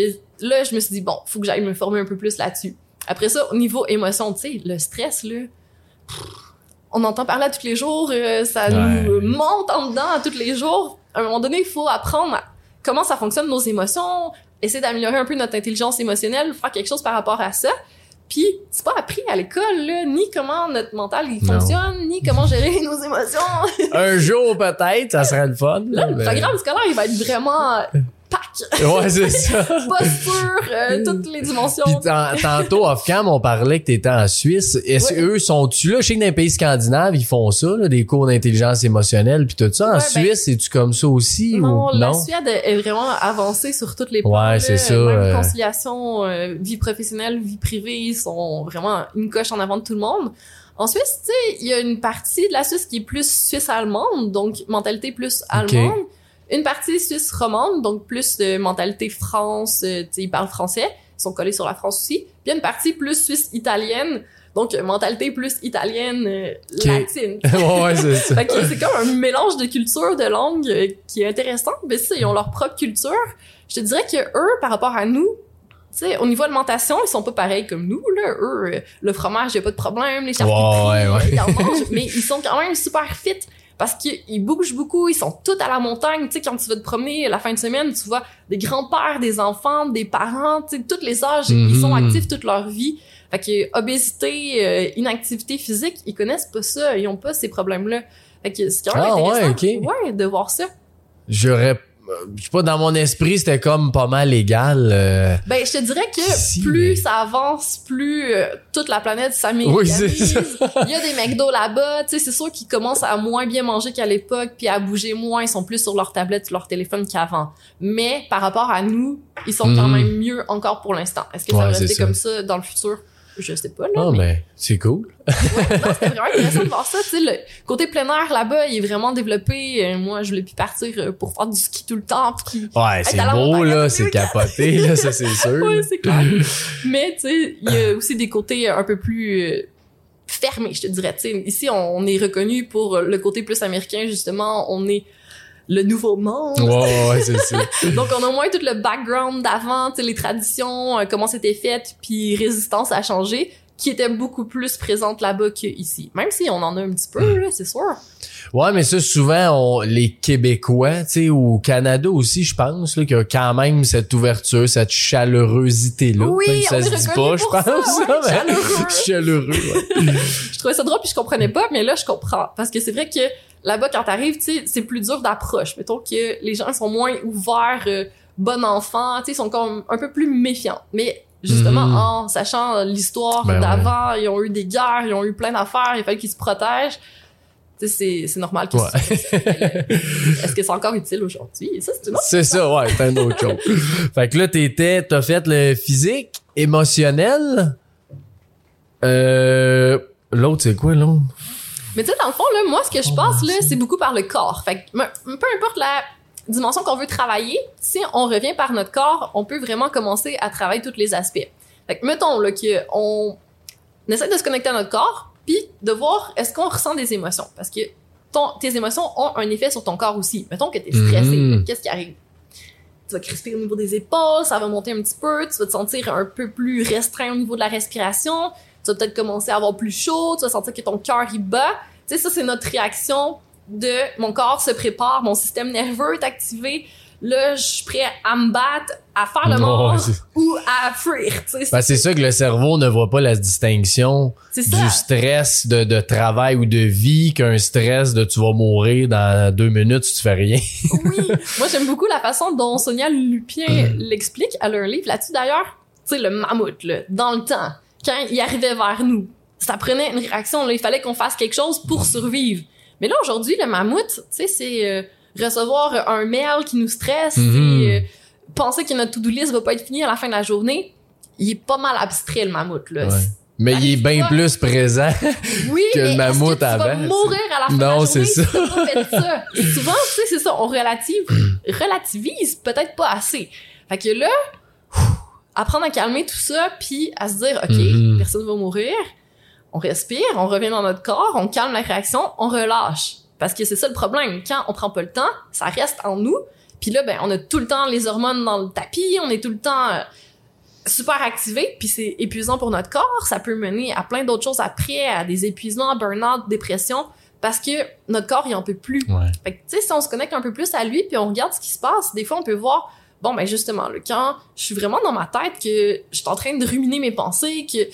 là, je me suis dit, bon, faut que j'aille me former un peu plus là-dessus. Après ça, au niveau émotion, tu sais, le stress, là, on entend parler à tous les jours, euh, ça Ouais. nous monte en dedans à tous les jours. À un moment donné, il faut apprendre à- comment ça fonctionne nos émotions, essayer d'améliorer un peu notre intelligence émotionnelle, faire quelque chose par rapport à ça. Puis, c'est pas appris à l'école, là, ni comment notre mental il fonctionne, ni comment gérer nos émotions. Un jour, peut-être, ça serait le fun. Là, le mais- programme scolaire, il va être vraiment pack, Ouais, c'est ça. posture, euh, toutes les dimensions. Puis tan- tantôt, off-cam, on parlait que t'étais en Suisse. Est-ce Ouais. eux sont-tu là? Je sais que dans les pays scandinaves, ils font ça, là, des cours d'intelligence émotionnelle puis tout ça. En Ouais, ben- Suisse, c'est-tu comme ça aussi Non, ou la non? Suède est vraiment avancée sur toutes les plans. Ouais, c'est ça, Même euh. conciliation, euh, vie professionnelle, vie privée, ils sont vraiment une coche en avant de tout le monde. En Suisse, tu sais, il y a une partie de la Suisse qui est plus suisse-allemande, donc mentalité plus allemande. Une partie suisse romande, donc plus de mentalité France, euh, tu sais, ils parlent français, ils sont collés sur la France aussi. Puis une partie plus suisse italienne, donc mentalité plus italienne euh, latine. ouais, ouais, c'est ça. C'est comme un mélange de cultures, de langues euh, qui est intéressant. Mais ça, ils ont leur propre culture. Je te dirais que eux, par rapport à nous, tu sais, au niveau alimentation, ils sont pas pareils comme nous, là. Eux, euh, le fromage, y a pas de problème, les charcuteries, Ouais, ouais. euh, ils en mangent. mais ils sont quand même super fit parce qu'ils bougent beaucoup, ils sont tous à la montagne. Tu sais, quand tu vas te promener la fin de semaine, tu vois des grands-pères, des enfants, des parents, tu sais, tous les âges, ils sont Mhm. actifs toute leur vie. Fait que obésité, euh, inactivité physique, ils connaissent pas ça, ils ont pas ces problèmes-là. Fait que c'est quand même Ah, ouais, intéressant. ok. Ouais, de voir ça. J'aurais, je sais pas, dans mon esprit, c'était comme pas mal égal. euh, Ben, je te dirais que Si, plus mais- ça avance, plus euh, toute la planète s'américanise. Oui. Il y a des McDo là-bas, tu sais, c'est sûr qu'ils commencent à moins bien manger qu'à l'époque, puis à bouger moins, ils sont plus sur leur tablette, leur téléphone qu'avant. Mais par rapport à nous, ils sont quand Mhm. même mieux encore pour l'instant. Est-ce que ça Ouais, va rester ça. comme ça dans le futur? Je sais pas, là. Ah, mais... mais c'est cool. Ouais, non, c'était vraiment intéressant de voir ça. Tu sais, le côté plein air là-bas, il est vraiment développé. Euh, moi, je voulais plus partir euh, pour faire du ski tout le temps. Puis... Ouais, c'est beau, là, c'est capoté, là, ça, c'est sûr. Ouais, c'est clair. Mais tu sais, il y a aussi des côtés un peu plus euh, fermés, je te dirais. Tu sais, ici, on, on est reconnu pour le côté plus américain, justement. On est le nouveau monde. Ouais, ouais, c'est ça. Donc, on a au moins tout le background d'avant, tu sais, les traditions, euh, comment c'était fait, puis résistance à changer, qui était beaucoup plus présente là-bas qu'ici. Même si on en a un petit peu, là, c'est sûr. Ouais, mais ça, souvent, on, les Québécois, tu sais, au Canada aussi, je pense, là, qu'il y a quand même cette ouverture, cette chaleurosité-là. Oui, Même si ça on se dit pas, je pense. ça, ouais, mais- chaleureux. chaleureux, ouais. je trouvais ça drôle puis je comprenais pas mais là je comprends parce que c'est vrai que là-bas quand t'arrives tu sais c'est plus dur d'approche mettons que les gens sont moins ouverts euh, bon enfant tu sais ils sont comme un peu plus méfiants mais justement Mhm. en sachant l'histoire Ben d'avant ils ont eu des guerres ils ont eu plein d'affaires il fallait qu'ils se protègent tu sais c'est c'est normal que Ouais. est-ce que c'est encore utile aujourd'hui? Ça c'est une autre C'est ça, ouais, c'est un autre chose. fait que là, t'étais, t'as fait le physique, émotionnel. Euh, l'autre, c'est quoi, l'autre? Mais tu sais, dans le fond, là, moi, ce que je passe, là, c'est beaucoup par le corps. Fait que, peu importe la dimension qu'on veut travailler, si on revient par notre corps, on peut vraiment commencer à travailler tous les aspects. Fait que mettons là que on essaie de se connecter à notre corps, puis de voir est-ce qu'on ressent des émotions parce que ton, tes émotions ont un effet sur ton corps aussi. Mettons que tu es stressé, qu'est-ce qui arrive? Tu vas crisper au niveau des épaules, ça va monter un petit peu, tu vas te sentir un peu plus restreint au niveau de la respiration, tu vas peut-être commencer à avoir plus chaud, tu vas sentir que ton cœur il bat. Tu sais ça c'est notre réaction de mon corps se prépare, mon système nerveux est activé. Là, je suis prêt à me battre, à faire le mort ou à fuir. Ben, c'est ça que le cerveau ne voit pas la distinction du stress de, de travail ou de vie qu'un stress de tu vas mourir dans deux minutes si tu fais rien. Oui, moi j'aime beaucoup la façon dont Sonia Lupien l'explique. Elle a un livre là-dessus d'ailleurs. Tu sais, le mammouth, là, dans le temps, quand il arrivait vers nous, ça prenait une réaction. Là, il fallait qu'on fasse quelque chose pour survivre. Mais là, aujourd'hui, le mammouth, tu sais, c'est euh, recevoir un mail qui nous stresse, Mhm. c'est euh, penser que notre to-do list va pas être finie à la fin de la journée. Il est pas mal abstrait, le mammouth, là. Ouais. Mais il est bien plus présent. Oui, que le mammouth que tu vas avant, mourir à la fin Non, de la journée? c'est si ça. pas fait ça. Et souvent, tu sais, c'est ça, on relative, relativise peut-être pas assez. Fait que là, apprendre à calmer tout ça, puis à se dire, OK, Mhm. personne va mourir. On respire, on revient dans notre corps, on calme la réaction, on relâche. Parce que c'est ça le problème. Quand on prend pas le temps, ça reste en nous. Puis là, ben, on a tout le temps les hormones dans le tapis, on est tout le temps euh, super activé, puis c'est épuisant pour notre corps. Ça peut mener à plein d'autres choses après, à des épuisements, burn-out, dépression, parce que notre corps, il en peut plus. Ouais. Fait que, tu sais, si on se connecte un peu plus à lui, puis on regarde ce qui se passe, des fois, on peut voir, bon, ben justement, là, quand je suis vraiment dans ma tête, que je suis en train de ruminer mes pensées, que, tu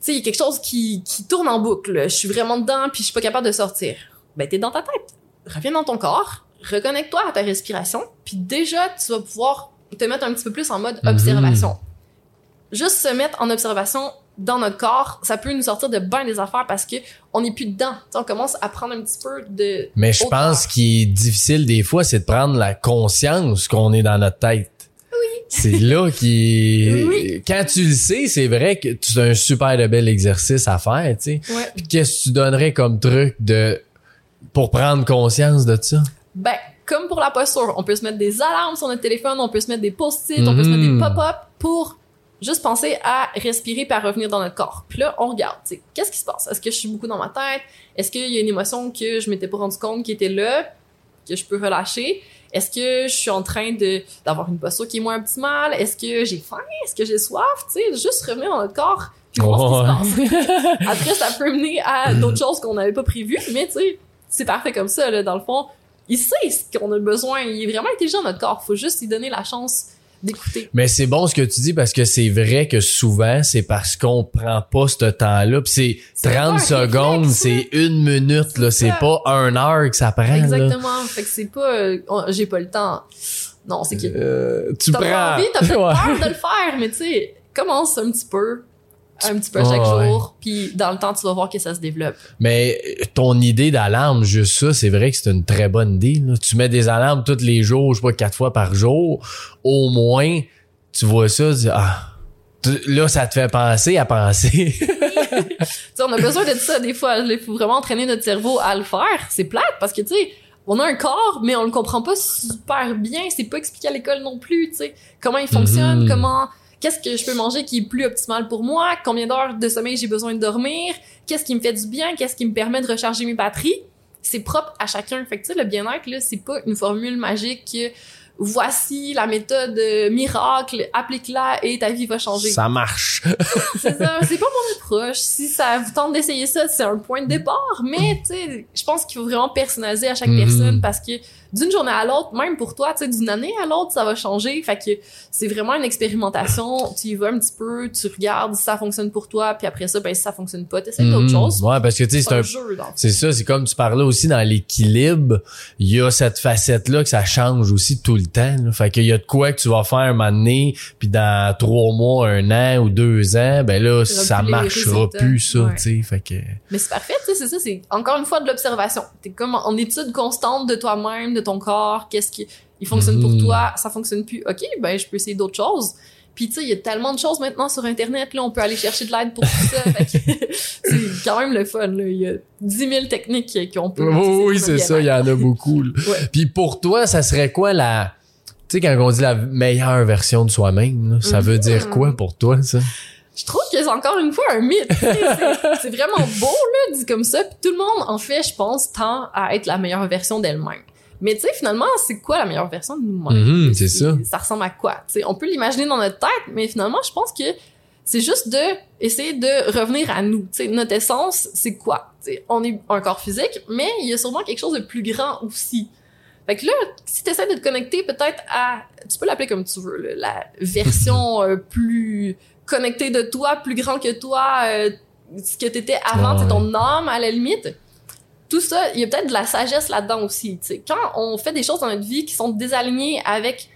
sais, il y a quelque chose qui, qui tourne en boucle, je suis vraiment dedans, puis je suis pas capable de sortir. Ben, t'es dans ta tête. Reviens dans ton corps, reconnecte-toi à ta respiration, puis déjà, tu vas pouvoir te mettre un petit peu plus en mode Mhm. observation. Juste se mettre en observation dans notre corps, ça peut nous sortir de bien des affaires parce que on n'est plus dedans. Tu on commence à prendre un petit peu de Mais je pense qu'il est difficile des fois, c'est de prendre la conscience qu'on est dans notre tête. Oui. C'est là qui Oui. Quand tu le sais, c'est vrai que c'est un super de bel exercice à faire, tu sais. Ouais. Puis Qu'est-ce que tu donnerais comme truc de pour prendre conscience de ça? Ben, comme pour la posture, on peut se mettre des alarmes sur notre téléphone, on peut se mettre des post-it, on peut se mettre des pop-up pour juste penser à respirer puis à revenir dans notre corps. Puis là, on regarde, tu sais, qu'est-ce qui se passe? Est-ce que je suis beaucoup dans ma tête? Est-ce qu'il y a une émotion que je m'étais pas rendu compte qui était là, que je peux relâcher? Est-ce que je suis en train de d'avoir une posture qui est moins optimale? Est-ce que j'ai faim? Est-ce que j'ai soif? Tu sais, juste revenir dans notre corps puis voir ce qui se passe. Après, ça peut mener à d'autres choses qu'on n'avait pas prévues, mais tu sais, c'est parfait comme ça, là, dans le fond. Il sait ce qu'on a besoin. Il est vraiment intelligent, notre corps. Faut juste lui donner la chance d'écouter. Mais c'est bon ce que tu dis parce que c'est vrai que souvent, c'est parce qu'on prend pas ce temps-là. Puis c'est C'est 30 pas un secondes, c'est une minute, là. C'est pas un heure que ça prend, là. Exactement. Fait que c'est pas, euh, j'ai pas le temps. Non, c'est que Euh, tu t'as prends. pas envie, t'as peut-être Ouais. peur de le faire, mais tu sais, commence un petit peu, un petit peu chaque Ouais. jour, puis dans le temps, tu vas voir que ça se développe. Mais euh, ton idée d'alarme, juste ça, c'est vrai que c'est une très bonne idée. là. Tu mets des alarmes tous les jours, je sais pas, quatre fois par jour. Au moins, tu vois ça, tu dis, ah, là, ça te fait penser à penser. Tu sais, on a besoin de ça des fois. Il faut vraiment entraîner notre cerveau à le faire. C'est plate parce que, tu sais, on a un corps, mais on le comprend pas super bien. C'est pas expliqué à l'école non plus, tu sais. Comment il fonctionne, Mhm. comment, qu'est-ce que je peux manger qui est plus optimal pour moi, combien d'heures de sommeil j'ai besoin de dormir, qu'est-ce qui me fait du bien, qu'est-ce qui me permet de recharger mes batteries? C'est propre à chacun. Fait que, tu sais, le bien-être, là, c'est pas une formule magique que voici la méthode euh, miracle, applique-la et ta vie va changer. ça marche. C'est ça, c'est pas mon approche. Si ça vous tente d'essayer ça, c'est un point de départ. Mais, tu sais, je pense qu'il faut vraiment personnaliser à chaque Mhm. personne parce que d'une journée à l'autre, même pour toi, tu sais, d'une année à l'autre, ça va changer. Fait que c'est vraiment une expérimentation. Tu y vas un petit peu, tu regardes si ça fonctionne pour toi, puis après ça, ben, si ça fonctionne pas, t'essaies d'autres Mhm. choses. Ouais, parce que tu sais, c'est un jeu, le fond. C'est ça, c'est comme tu parlais aussi dans l'équilibre, il y a cette facette-là que ça change aussi tout le temps. Là. Fait qu'il y a de quoi que tu vas faire un moment donné, puis dans trois mois, un an ou deux ans, ben là, ça marchera plus, ça, Ouais. tu sais. Fait que... Mais c'est parfait, tu sais, c'est ça, c'est encore une fois de l'observation. T'es comme en étude constante de toi-même, de ton corps, qu'est-ce qui il fonctionne Mhm. pour toi, ça fonctionne plus. OK, ben je peux essayer d'autres choses. Puis tu sais, il y a tellement de choses maintenant sur Internet, là, on peut aller chercher de l'aide pour tout ça. C'est quand même le fun, là. Il y a 10 000 techniques qu'on peut Oui, utiliser oui, c'est ça, il y en a beaucoup. Ouais. Puis pour toi, ça serait quoi la... Tu sais, quand on dit la meilleure version de soi-même, ça veut dire Mhm. quoi pour toi, ça? Je trouve que c'est encore une fois un mythe. c'est vraiment beau, là, dit comme ça. Puis tout le monde, en fait, je pense, tend à être la meilleure version d'elle-même. Mais tu sais, finalement, c'est quoi la meilleure version de nous-mêmes? Mhm, c'est ça. Ça ressemble à quoi? Tu sais, on peut l'imaginer dans notre tête, mais finalement, je pense que c'est juste de essayer de revenir à nous. Tu sais, notre essence, c'est quoi? Tu sais, on est un corps physique, mais il y a sûrement quelque chose de plus grand aussi. Fait que là, si tu essaies de te connecter peut-être à, tu peux l'appeler comme tu veux, là, la version euh, plus connectée de toi, plus grand que toi, euh, ce que t'étais avant, Ouais. c'est ton âme à la limite. Tout ça, il y a peut-être de la sagesse là-dedans aussi. tu sais. Quand on fait des choses dans notre vie qui sont désalignées avec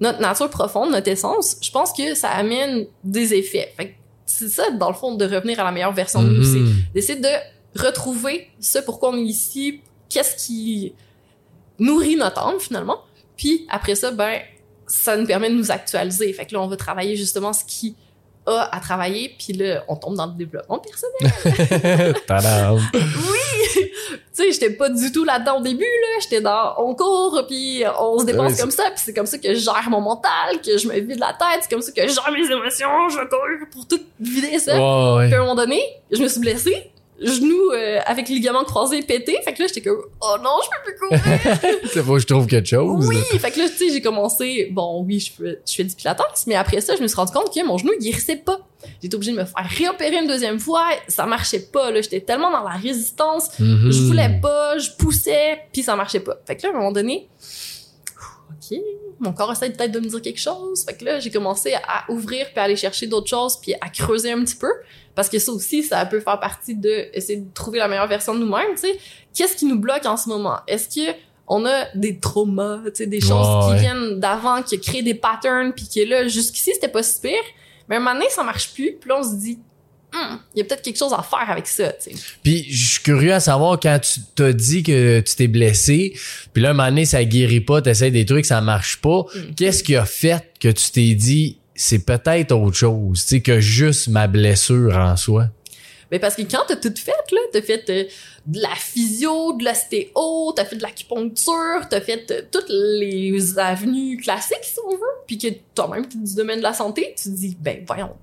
notre nature profonde, notre essence, je pense que ça amène des effets. Fait que c'est ça, dans le fond, de revenir à la meilleure version de nous. C'est Mhm. d'essayer de retrouver ce pourquoi on est ici, qu'est-ce qui nourrit notre âme finalement. Puis après ça, ben, ça nous permet de nous actualiser. Fait que là, on va travailler justement ce qui a à travailler, puis là, on tombe dans le développement personnel. Oui! tu sais, j'étais pas du tout là-dedans au début, là. J'étais dans, on court, puis on se dépense Ouais, comme ça, puis c'est comme ça que je gère mon mental, que je me vide la tête, c'est comme ça que je gère mes émotions, je courir pour tout vider ça. Ouais, ouais. Puis à un moment donné, je me suis blessée, genou euh, avec le ligament croisé pété, fait que là, j'étais comme, oh non, je peux plus courir! C'est faut que je trouve quelque chose. oui! Fait que là, tu sais, j'ai commencé, bon, oui, je fais, je fais du pilates, mais après ça, je me suis rendu compte que mon genou, il guérissait pas. J'étais obligée de me faire réopérer une deuxième fois, ça marchait pas, là, j'étais tellement dans la résistance, Mhm. je voulais pas, je poussais, puis ça marchait pas. Fait que là, à un moment donné, ok, mon corps essaie peut-être de me dire quelque chose. Fait que là, j'ai commencé à ouvrir puis à aller chercher d'autres choses puis à creuser un petit peu. Parce que ça aussi, ça peut faire partie de essayer de trouver la meilleure version de nous-mêmes, tu sais. Qu'est-ce qui nous bloque en ce moment? Est-ce que on a des traumas, tu sais, des choses qui ouais. viennent d'avant, qui créent des patterns puis qui là, jusqu'ici, c'était pas si pire? Mais à un moment donné, ça marche plus. Puis là, on se dit, Hum, il y a peut-être quelque chose à faire avec ça, tu. Puis je suis curieux à savoir quand tu t'as dit que tu t'es blessé, puis là un moment donné ça guérit pas, t'essayes des trucs, ça marche pas. Mm. Qu'est-ce qui a fait que tu t'es dit c'est peut-être autre chose, tu sais que juste ma blessure en soi? Mais parce que quand t'as tout fait, là, t'as fait euh, de la physio, de l'ostéo, t'as fait de l'acupuncture, t'as fait euh, toutes les avenues classiques, si on veut, puis que toi-même, t'es du domaine de la santé, tu te dis, ben, voyons.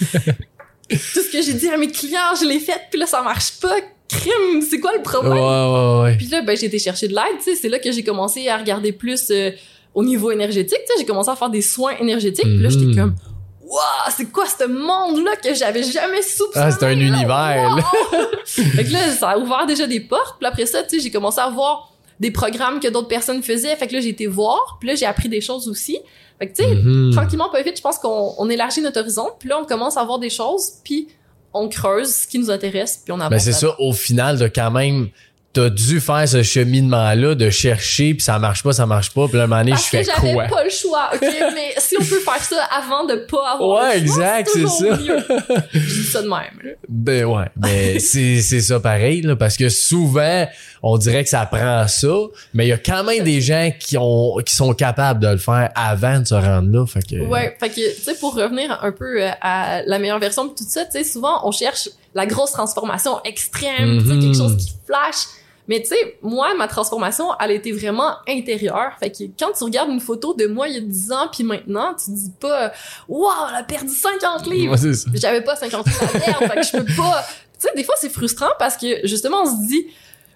tout ce que j'ai dit à mes clients, je l'ai fait, puis là, ça marche pas. Crime, c'est quoi le Ouais problème? ouais ouais. Puis là, ben, j'ai été chercher de l'aide, tu sais, c'est là que j'ai commencé à regarder plus euh, au niveau énergétique, tu sais, j'ai commencé à faire des soins énergétiques, puis là, j'étais comme, waouh, c'est quoi ce monde-là que j'avais jamais soupçonné? Ah c'est un là? univers. là. Fait que là, ça a ouvert déjà des portes. Puis après ça, tu sais, j'ai commencé à voir des programmes que d'autres personnes faisaient. Fait que là, j'ai été voir. Puis là, j'ai appris des choses aussi. Fait que tu sais, Mhm. tranquillement, pas vite, je pense qu'on on élargit notre horizon. Puis là, on commence à voir des choses. Puis on creuse ce qui nous intéresse. Puis on avance. Ben c'est ça au final de quand même t'as dû faire ce cheminement là de chercher puis ça marche pas ça marche pas puis là un moment donné je Parce que fais j'avais quoi? pas le choix, ok? Mais si on peut faire ça avant de pas avoir Ouais, le choix, exact, c'est ça. mieux. Je dis ça de même. là. Ben ouais, mais c'est c'est ça pareil là, parce que souvent on dirait que ça prend ça, mais il y a quand même des gens qui ont qui sont capables de le faire avant de se rendre là, fait que Ouais, fait que, tu sais, pour revenir un peu euh, à la meilleure version de tout ça, tu sais, souvent, on cherche la grosse transformation extrême, tu sais, Mhm. quelque chose qui flash. Mais tu sais, moi, ma transformation, elle été vraiment intérieure. Fait que quand tu regardes une photo de moi il y a 10 ans puis maintenant, tu dis pas « Wow, elle a perdu 50 livres! Ouais. J'avais pas 50 livres à perdre, fait que je peux pas... » Tu sais, des fois, c'est frustrant parce que, justement, on se dit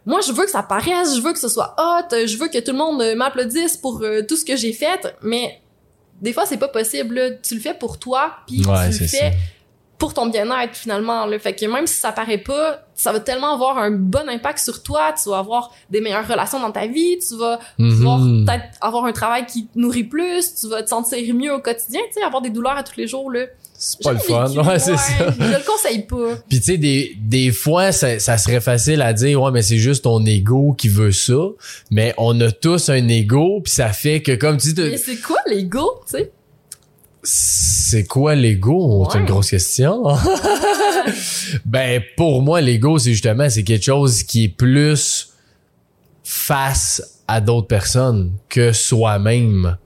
moi, je veux que ça paraisse, je veux que ce soit hot, je veux que tout le monde euh, m'applaudisse pour euh, tout ce que j'ai fait, mais des fois, c'est pas possible. là. Tu le fais pour toi, puis Ouais, tu le fais ça. Pour ton bien-être finalement. Là. Fait que même si ça paraît pas, ça va tellement avoir un bon impact sur toi. Tu vas avoir des meilleures relations dans ta vie. Tu vas pouvoir Mhm. peut-être avoir un travail qui te nourrit plus. Tu vas te sentir mieux au quotidien. Tu sais, avoir des douleurs à tous les jours là. C'est pas le fun, vécu, ouais, c'est ça. Je le conseille pas. Puis tu sais des des fois ça, ça serait facile à dire ouais mais c'est juste ton ego qui veut ça, mais on a tous un ego puis ça fait que comme tu dis Mais c'est quoi l'ego, tu sais? C'est quoi l'ego? C'est une grosse question. ben pour moi l'ego c'est justement c'est quelque chose qui est plus face à d'autres personnes que soi-même.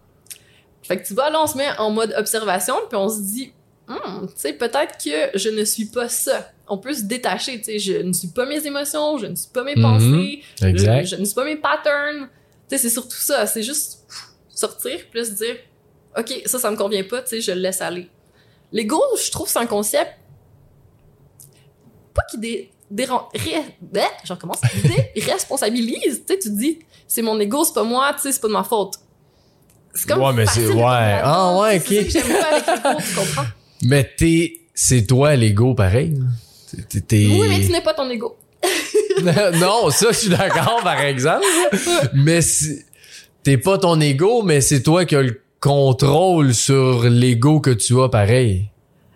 Fait que tu vois, là, on se met en mode observation, puis on se dit, Hum, tu sais, peut-être que je ne suis pas ça. On peut se détacher, tu sais, je ne suis pas mes émotions, je ne suis pas mes Mhm. pensées, Exact. je, je ne suis pas mes patterns. Tu sais, c'est surtout ça. C'est juste sortir, se dire, OK, ça, ça me convient pas, tu sais, je le laisse aller. L'ego, je trouve, c'est un concept pas qui dé, déran- ré- bleh, je recommence, déresponsabilise. Tu sais, tu te dis, c'est mon ego, c'est pas moi, tu sais, c'est pas de ma faute. C'est comme Ouais, mais facile c'est- ouais. Ah, ouais, C'est ok. ça que j'aime pas avec l'ego, tu comprends? Mais t'es, c'est toi l'ego pareil. T'es- T'es, t'es- Oui, mais tu n'es pas ton ego. non, ça, je suis d'accord, par exemple. mais si- t'es pas ton ego, mais c'est toi qui as le contrôle sur l'ego que tu as pareil.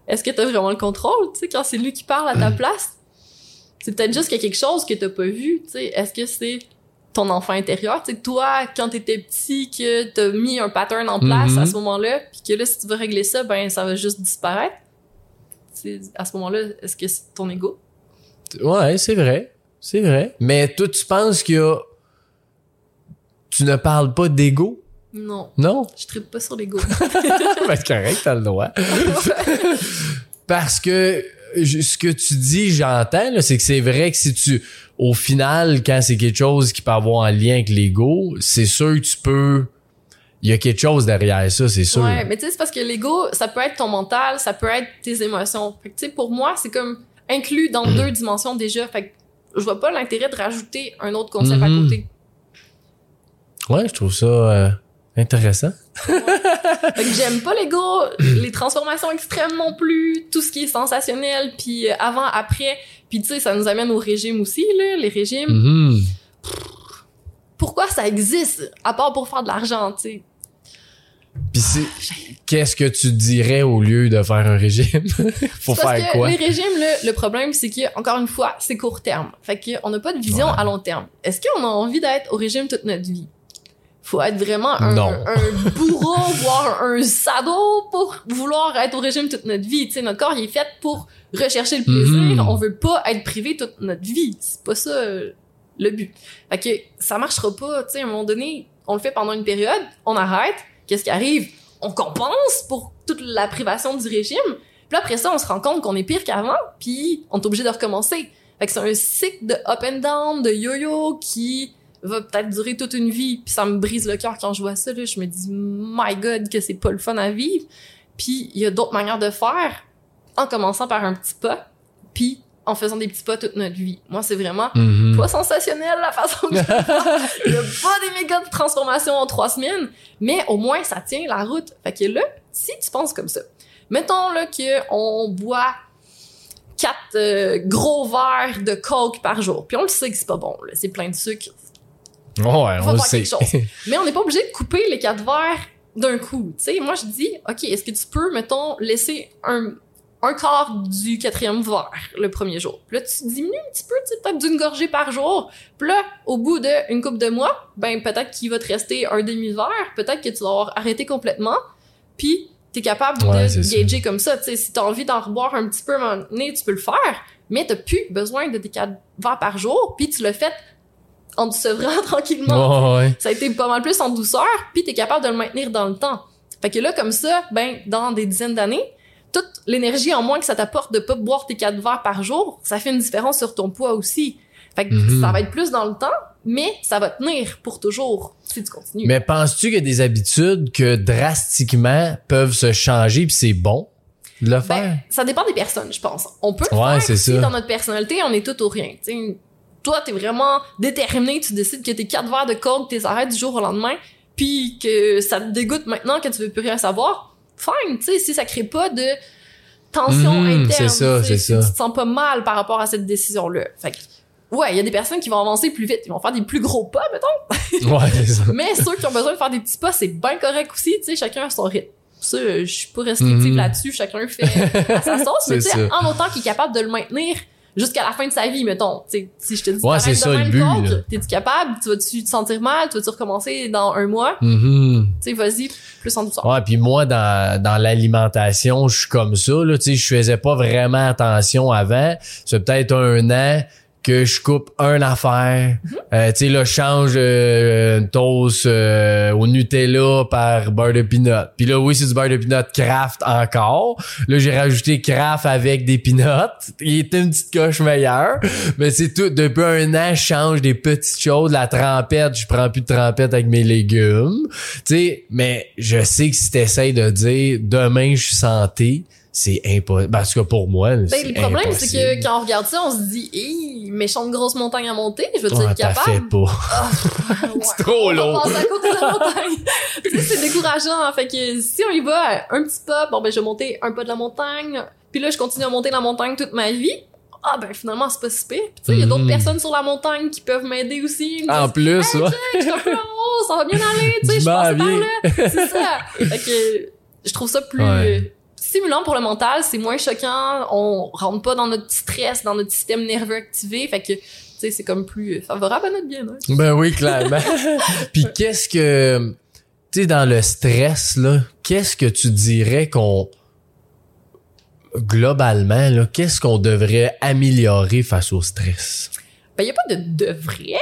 Est-ce que t'as vraiment le contrôle, tu sais, quand c'est lui qui parle à ta place? C'est peut-être juste qu'il y a quelque chose que t'as pas vu, tu sais. Est-ce que c'est ton enfant intérieur, tu sais, toi, quand t'étais petit, que t'as mis un pattern en place à ce moment-là, puis que là, si tu veux régler ça, ben, ça va juste disparaître? C'est- à ce moment-là, est-ce que c'est ton ego? Ouais, c'est vrai. C'est vrai. Mais toi, tu penses qu'il y a... Tu ne parles pas d'ego? Non. Non? Je tripe pas sur l'ego. ben, c'est correct, t'as le droit. Parce que ce que tu dis, j'entends, c'est que c'est vrai que si tu, au final, quand c'est quelque chose qui peut avoir un lien avec l'ego, c'est sûr que tu peux, il y a quelque chose derrière ça, c'est sûr. Ouais, mais tu sais, c'est parce que l'ego, ça peut être ton mental, ça peut être tes émotions. Fait que, tu sais, pour moi, c'est comme inclus dans deux dimensions déjà. Fait que je vois pas l'intérêt de rajouter un autre concept Mhm. à côté. Ouais, je trouve ça euh, intéressant. Fait que j'aime pas l'ego, les transformations extrêmes non plus, tout ce qui est sensationnel, puis avant, après. Puis tu sais, ça nous amène au régime aussi, là, les régimes. Mhm. Pourquoi ça existe, à part pour faire de l'argent, tu sais? Puis c'est, qu'est-ce que tu dirais au lieu de faire un régime? Faut Parce faire que quoi? les régimes, là, le problème, c'est que, encore une fois, c'est court terme. Fait qu'on n'a pas de vision Ouais. à long terme. Est-ce qu'on a envie d'être au régime toute notre vie? Faut être vraiment un, bourreau, voire un sado pour vouloir être au régime toute notre vie. Tu sais, notre corps, il est fait pour rechercher le plaisir. Mhm. On veut pas être privé toute notre vie. C'est pas ça le but. Fait que ça marchera pas. Tu sais, à un moment donné, on le fait pendant une période, on arrête. Qu'est-ce qui arrive? On compense pour toute la privation du régime. Puis après ça, on se rend compte qu'on est pire qu'avant, puis on est obligé de recommencer. Fait que c'est un cycle de up and down, de yo-yo qui va peut-être durer toute une vie. Puis ça me brise le cœur quand je vois ça. Là. Je me dis, my God, que c'est pas le fun à vivre. Puis il y a d'autres manières de faire, en commençant par un petit pas, puis en faisant des petits pas toute notre vie. Moi, c'est vraiment Mhm. pas sensationnel la façon que je. Il y a pas des méga de transformation en trois semaines, mais au moins ça tient la route. Fait que là, si tu penses comme ça, mettons là que on boit quatre euh, gros verres de coke par jour, puis on le sait que c'est pas bon, là, c'est plein de sucre, Ouais, va on le sait. quelque chose. mais on n'est pas obligé de couper les quatre verres d'un coup. Tu sais, moi je dis, ok, est-ce que tu peux, mettons, laisser un un quart du quatrième verre le premier jour? Puis là, tu diminues un petit peu, tu sais, peut-être d'une gorgée par jour. Puis là, au bout d'une couple de mois, ben peut-être qu'il va te rester un demi-verre, peut-être que tu vas avoir arrêté complètement, puis t'es capable Ouais, de ça. gager comme ça. Tu sais, si t'as envie d'en reboire un petit peu un moment donné, tu peux le faire, mais t'as plus besoin de tes quatre verres par jour, puis tu le fais en te sevrant tranquillement. Ouais, ouais. Ça a été pas mal plus en douceur, puis t'es capable de le maintenir dans le temps. Fait que là, comme ça, ben, dans des dizaines d'années, toute l'énergie en moins que ça t'apporte de pas boire tes quatre verres par jour, ça fait une différence sur ton poids aussi. Fait que Mhm. ça va être plus dans le temps, mais ça va tenir pour toujours si tu continues. Mais penses-tu qu'il y a des habitudes que drastiquement peuvent se changer puis c'est bon de le faire? Ben, ça dépend des personnes, je pense. On peut le Ouais, faire si ça. dans notre personnalité, on est tout ou rien. T'sais, toi, t'es vraiment déterminé, tu décides que tes quatre verres de coke, t'es arrêtes du jour au lendemain, puis que ça te dégoûte maintenant que tu veux plus rien savoir. Fine, tu sais, si ça crée pas de tension Mhm, interne, c'est ça, c'est ça. tu te sens pas mal par rapport à cette décision-là. Fait que, ouais, il y a des personnes qui vont avancer plus vite, ils vont faire des plus gros pas, mettons. Ouais, c'est ça. Mais ceux qui ont besoin de faire des petits pas, c'est bien correct aussi, tu sais, chacun a son rythme. Ça, je suis pas restrictive Mhm. là-dessus, chacun fait à sa sauce, mais tu sais, en autant qu'il est capable de le maintenir jusqu'à la fin de sa vie, mettons. Tu sais, si je te dis, Ouais, c'est ça, le but. T'es-tu capable? Tu vas-tu te sentir mal? Tu vas-tu recommencer dans un mois? Mhm. Tu sais, vas-y, plus en douceur. Ouais, puis moi dans dans l'alimentation, je suis comme ça là, tu sais, je faisais pas vraiment attention avant, c'est peut-être un an que je coupe un affaire. Euh, tu sais, là, je change euh, une toast euh, au Nutella par beurre de peanut. Puis là, oui, c'est du beurre de peanut craft encore. Là, j'ai rajouté craft avec des peanuts. Il était une petite coche meilleure. Mais c'est tout. Depuis un an, je change des petites choses. La trempette, je prends plus de trempette avec mes légumes. Tu sais, mais je sais que si t'essayes de dire demain, je suis santé, c'est impossible. Parce que pour moi, Ben, c'est le problème, c'est que quand on regarde ça, on se dit, hé, méchante grosse montagne à monter, je veux Ouais, être fait capable. pas. Ah, ouais, C'est trop long. à côté de la montagne. tu sais, c'est décourageant. Fait que si on y va un petit pas, bon, ben, je vais monter un pas de la montagne, puis là, je continue à monter la montagne toute ma vie. Ah, ben, finalement, c'est pas si pire. Puis, tu sais, il y a d'autres Mhm. personnes sur la montagne qui peuvent m'aider aussi. En disent, plus, Hey, ouais. check, je suis un peu en haut, ça va bien aller, tu sais, je passe par là. C'est ça. Fait que, je trouve ça plus Ouais. Stimulant pour le mental, c'est moins choquant, on rentre pas dans notre stress, dans notre système nerveux activé, fait que, tu sais, c'est comme plus favorable à notre bien-être. Ben oui, clairement. Puis qu'est-ce que, tu sais, dans le stress, là, qu'est-ce que tu dirais qu'on, globalement, là, qu'est-ce qu'on devrait améliorer face au stress? Ben, y a pas de de vrai.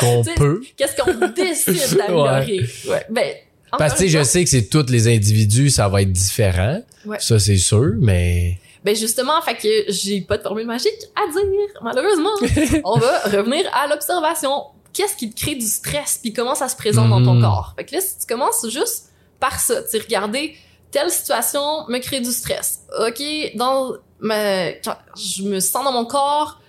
Qu'on peut. Qu'est-ce qu'on décide d'améliorer? ouais. Ben, Parce que, je sais que c'est tous les individus, ça va être différent. Ouais. Ça, c'est sûr, mais... Ben justement, fait que j'ai pas de formule magique à dire, malheureusement. On va revenir à l'observation. Qu'est-ce qui te crée du stress puis comment ça se présente dans ton Mhm. corps? Fait que là, si tu commences juste par ça, tu regarder telle situation me crée du stress. OK, dans ma quand je me sens dans mon corps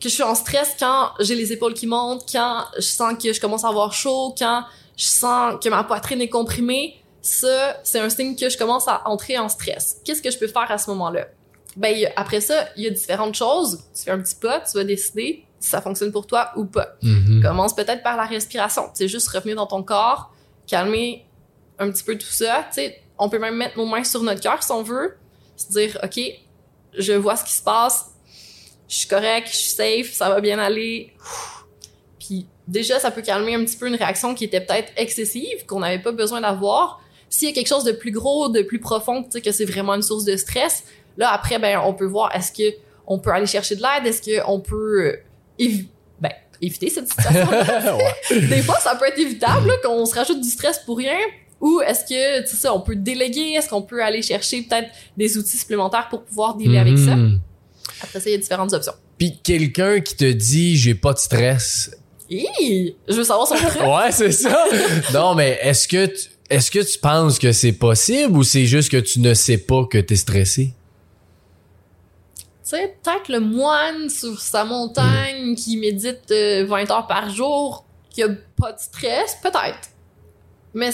que je suis en stress quand j'ai les épaules qui montent, quand je sens que je commence à avoir chaud, quand je sens que ma poitrine est comprimée, ça, c'est un signe que je commence à entrer en stress. Qu'est-ce que je peux faire à ce moment-là? Ben, après ça, il y a différentes choses. Tu fais un petit pas, tu vas décider si ça fonctionne pour toi ou pas. Mhm. Commence peut-être par la respiration. Tu sais, juste revenir dans ton corps, calmer un petit peu tout ça. Tu sais, on peut même mettre nos mains sur notre cœur si on veut. Se dire, OK, je vois ce qui se passe. Je suis correct, je suis safe, ça va bien aller. Déjà, ça peut calmer un petit peu une réaction qui était peut-être excessive, qu'on n'avait pas besoin d'avoir. S'il y a quelque chose de plus gros, de plus profond, tu sais, que c'est vraiment une source de stress, là, après, ben, on peut voir est-ce que on peut aller chercher de l'aide, est-ce qu'on peut euh, évi- ben, éviter cette situation? Des fois, ça peut être évitable qu'on se rajoute du stress pour rien. Ou est-ce que, tu sais, on peut déléguer? Est-ce qu'on peut aller chercher peut-être des outils supplémentaires pour pouvoir dealer avec ça? Mhm. Après ça, il y a différentes options. Puis quelqu'un qui te dit j'ai pas de stress. Hi! Je veux savoir son truc. Ouais, c'est ça. non, mais est-ce que tu, est-ce que tu penses que c'est possible ou c'est juste que tu ne sais pas que t'es stressé? Tu sais, peut-être le moine sur sa montagne qui médite euh, 20 heures par jour, qui a pas de stress, peut-être. Mais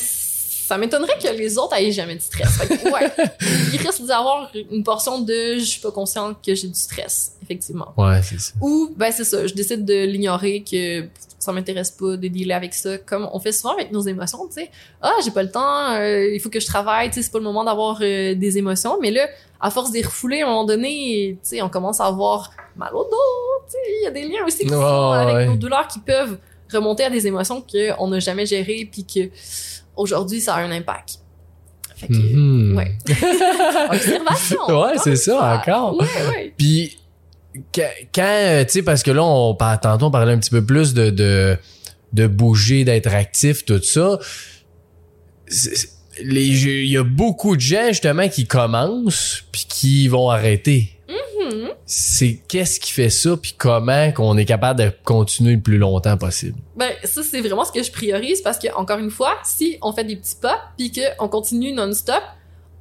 ça m'étonnerait que les autres aient jamais de stress. Fait que, ouais, il risque d'y avoir une portion de je suis pas consciente que j'ai du stress, effectivement. Ouais, c'est ça. Ou, ben c'est ça, je décide de l'ignorer, que ça m'intéresse pas de dealer avec ça, comme on fait souvent avec nos émotions, tu sais. Ah, j'ai pas le temps, euh, il faut que je travaille, tu sais, c'est pas le moment d'avoir euh, des émotions. Mais là, à force les refouler, à un moment donné, tu sais, on commence à avoir mal au dos, tu sais, il y a des liens aussi qui Ouais, sont avec ouais. nos douleurs qui peuvent remonter à des émotions qu'on n'a jamais gérées, puis que aujourd'hui, ça a un impact. Fait que, Mhm. ouais. Observation. Ouais, c'est ça, encore. Ouais, ouais. Puis quand, euh, tu sais, parce que là, on tantôt on parlait un petit peu plus de de, de bouger, d'être actif, tout ça. Il y a beaucoup de gens justement qui commencent puis qui vont arrêter. C'est qu'est-ce qui fait ça puis comment qu'on est capable de continuer le plus longtemps possible? Ben, ça, c'est vraiment ce que je priorise parce que, encore une fois, si on fait des petits pas puis qu'on continue non-stop,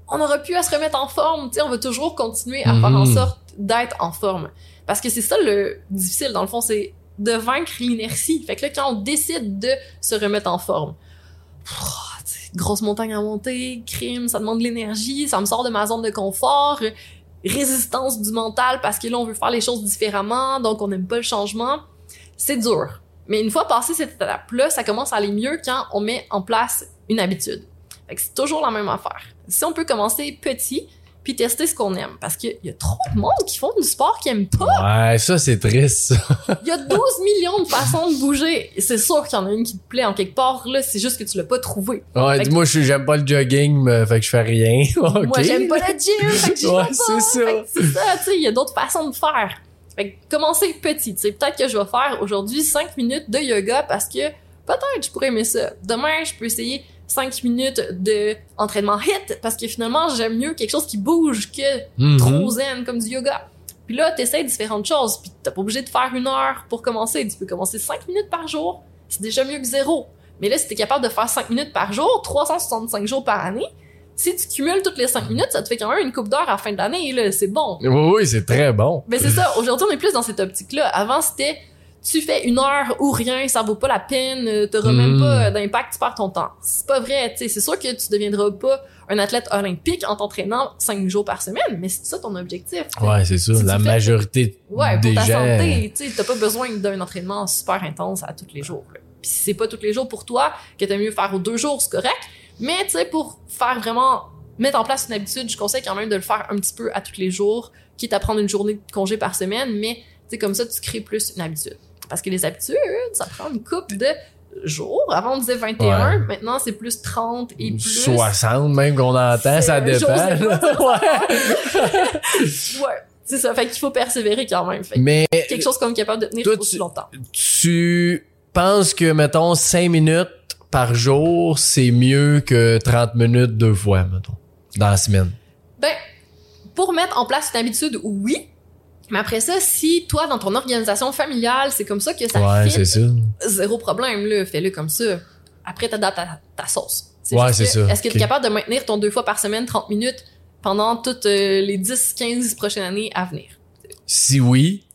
on aura plus à se remettre en forme. Tu sais, on va toujours continuer à faire en Mhm. sorte d'être en forme. Parce que c'est ça le difficile, dans le fond, c'est de vaincre l'inertie. Fait que là, quand on décide de se remettre en forme, pff, grosse montagne à monter, crime, ça demande de l'énergie, ça me sort de ma zone de confort, résistance du mental parce que là, on veut faire les choses différemment, donc on n'aime pas le changement. C'est dur. Mais une fois passé cette étape-là, ça commence à aller mieux quand on met en place une habitude. Fait que c'est toujours la même affaire. Si on peut commencer petit, puis tester ce qu'on aime. Parce qu'il y a trop de monde qui font du sport qui aiment pas. Ouais, ça c'est triste. ça. Il y a 12 millions de façons de bouger. C'est sûr qu'il y en a une qui te plaît en quelque part, là. C'est juste que tu l'as pas trouvé. Ouais, Fait que- moi je suis- j'aime pas le jogging, mais fait que je fais rien. Moi, j'aime pas le gym, fait que Ouais, c'est ça. Que c'est ça, tu sais. Il y a d'autres façons de faire. Fait que commencer petit, tu sais, peut-être que je vais faire aujourd'hui 5 minutes de yoga parce que peut-être je pourrais aimer ça. Demain, je peux essayer 5 minutes de entraînement hit parce que finalement, j'aime mieux quelque chose qui bouge que Mhm. trop zen comme du yoga. Puis là, t'essayes différentes choses, puis t'es pas obligé de faire une heure pour commencer. Tu peux commencer 5 minutes par jour, c'est déjà mieux que zéro. Mais là, si t'es capable de faire 5 minutes par jour, 365 jours par année, si tu cumules toutes les 5 minutes, ça te fait quand même une coupe d'heure à la fin de l'année, là, c'est bon. Oui, oui, c'est très bon. Mais c'est ça, aujourd'hui, on est plus dans cette optique-là. Avant, c'était tu fais une heure ou rien, ça vaut pas la peine, euh, t'auras même Mm. pas euh, d'impact, tu perds ton temps. C'est pas vrai, tu sais, c'est sûr que tu deviendras pas un athlète olympique en t'entraînant cinq jours par semaine, mais c'est ça ton objectif. Ouais, c'est. Si tu La fais- majorité Ouais, pour ta santé, tu sais, t'as pas besoin d'un entraînement super intense à tous les jours. là. Puis si c'est pas tous les jours pour toi, que t'aimes mieux faire aux deux jours, c'est correct. Mais tu sais, pour faire vraiment mettre en place une habitude, je conseille quand même de le faire un petit peu à tous les jours, quitte à prendre une journée de congé par semaine, mais tu sais, comme ça, tu crées plus une habitude. Parce que les habitudes, ça prend une coupe de jours. Avant, on disait 21, Ouais. maintenant, c'est plus 30 et plus... 60 même qu'on entend, ça dépend. ouais. Ouais, c'est ça. Fait qu'il faut persévérer quand même. Fait Mais quelque chose comme capable de tenir Toi, aussi tu- longtemps. tu penses que, mettons, 5 minutes par jour, c'est mieux que 30 minutes deux fois, mettons, dans la semaine? Ben, pour mettre en place une habitude, oui. Mais après ça, si toi, dans ton organisation familiale, c'est comme ça que ça ouais, fit, ça. zéro problème, là. Fais-le comme ça. Après, t'adaptes ta, ta sauce. Ouais, juste c'est ça. Est-ce que tu es capable de maintenir ton deux fois par semaine 30 minutes pendant toutes euh, les 10, 15 prochaines années à venir? Si oui,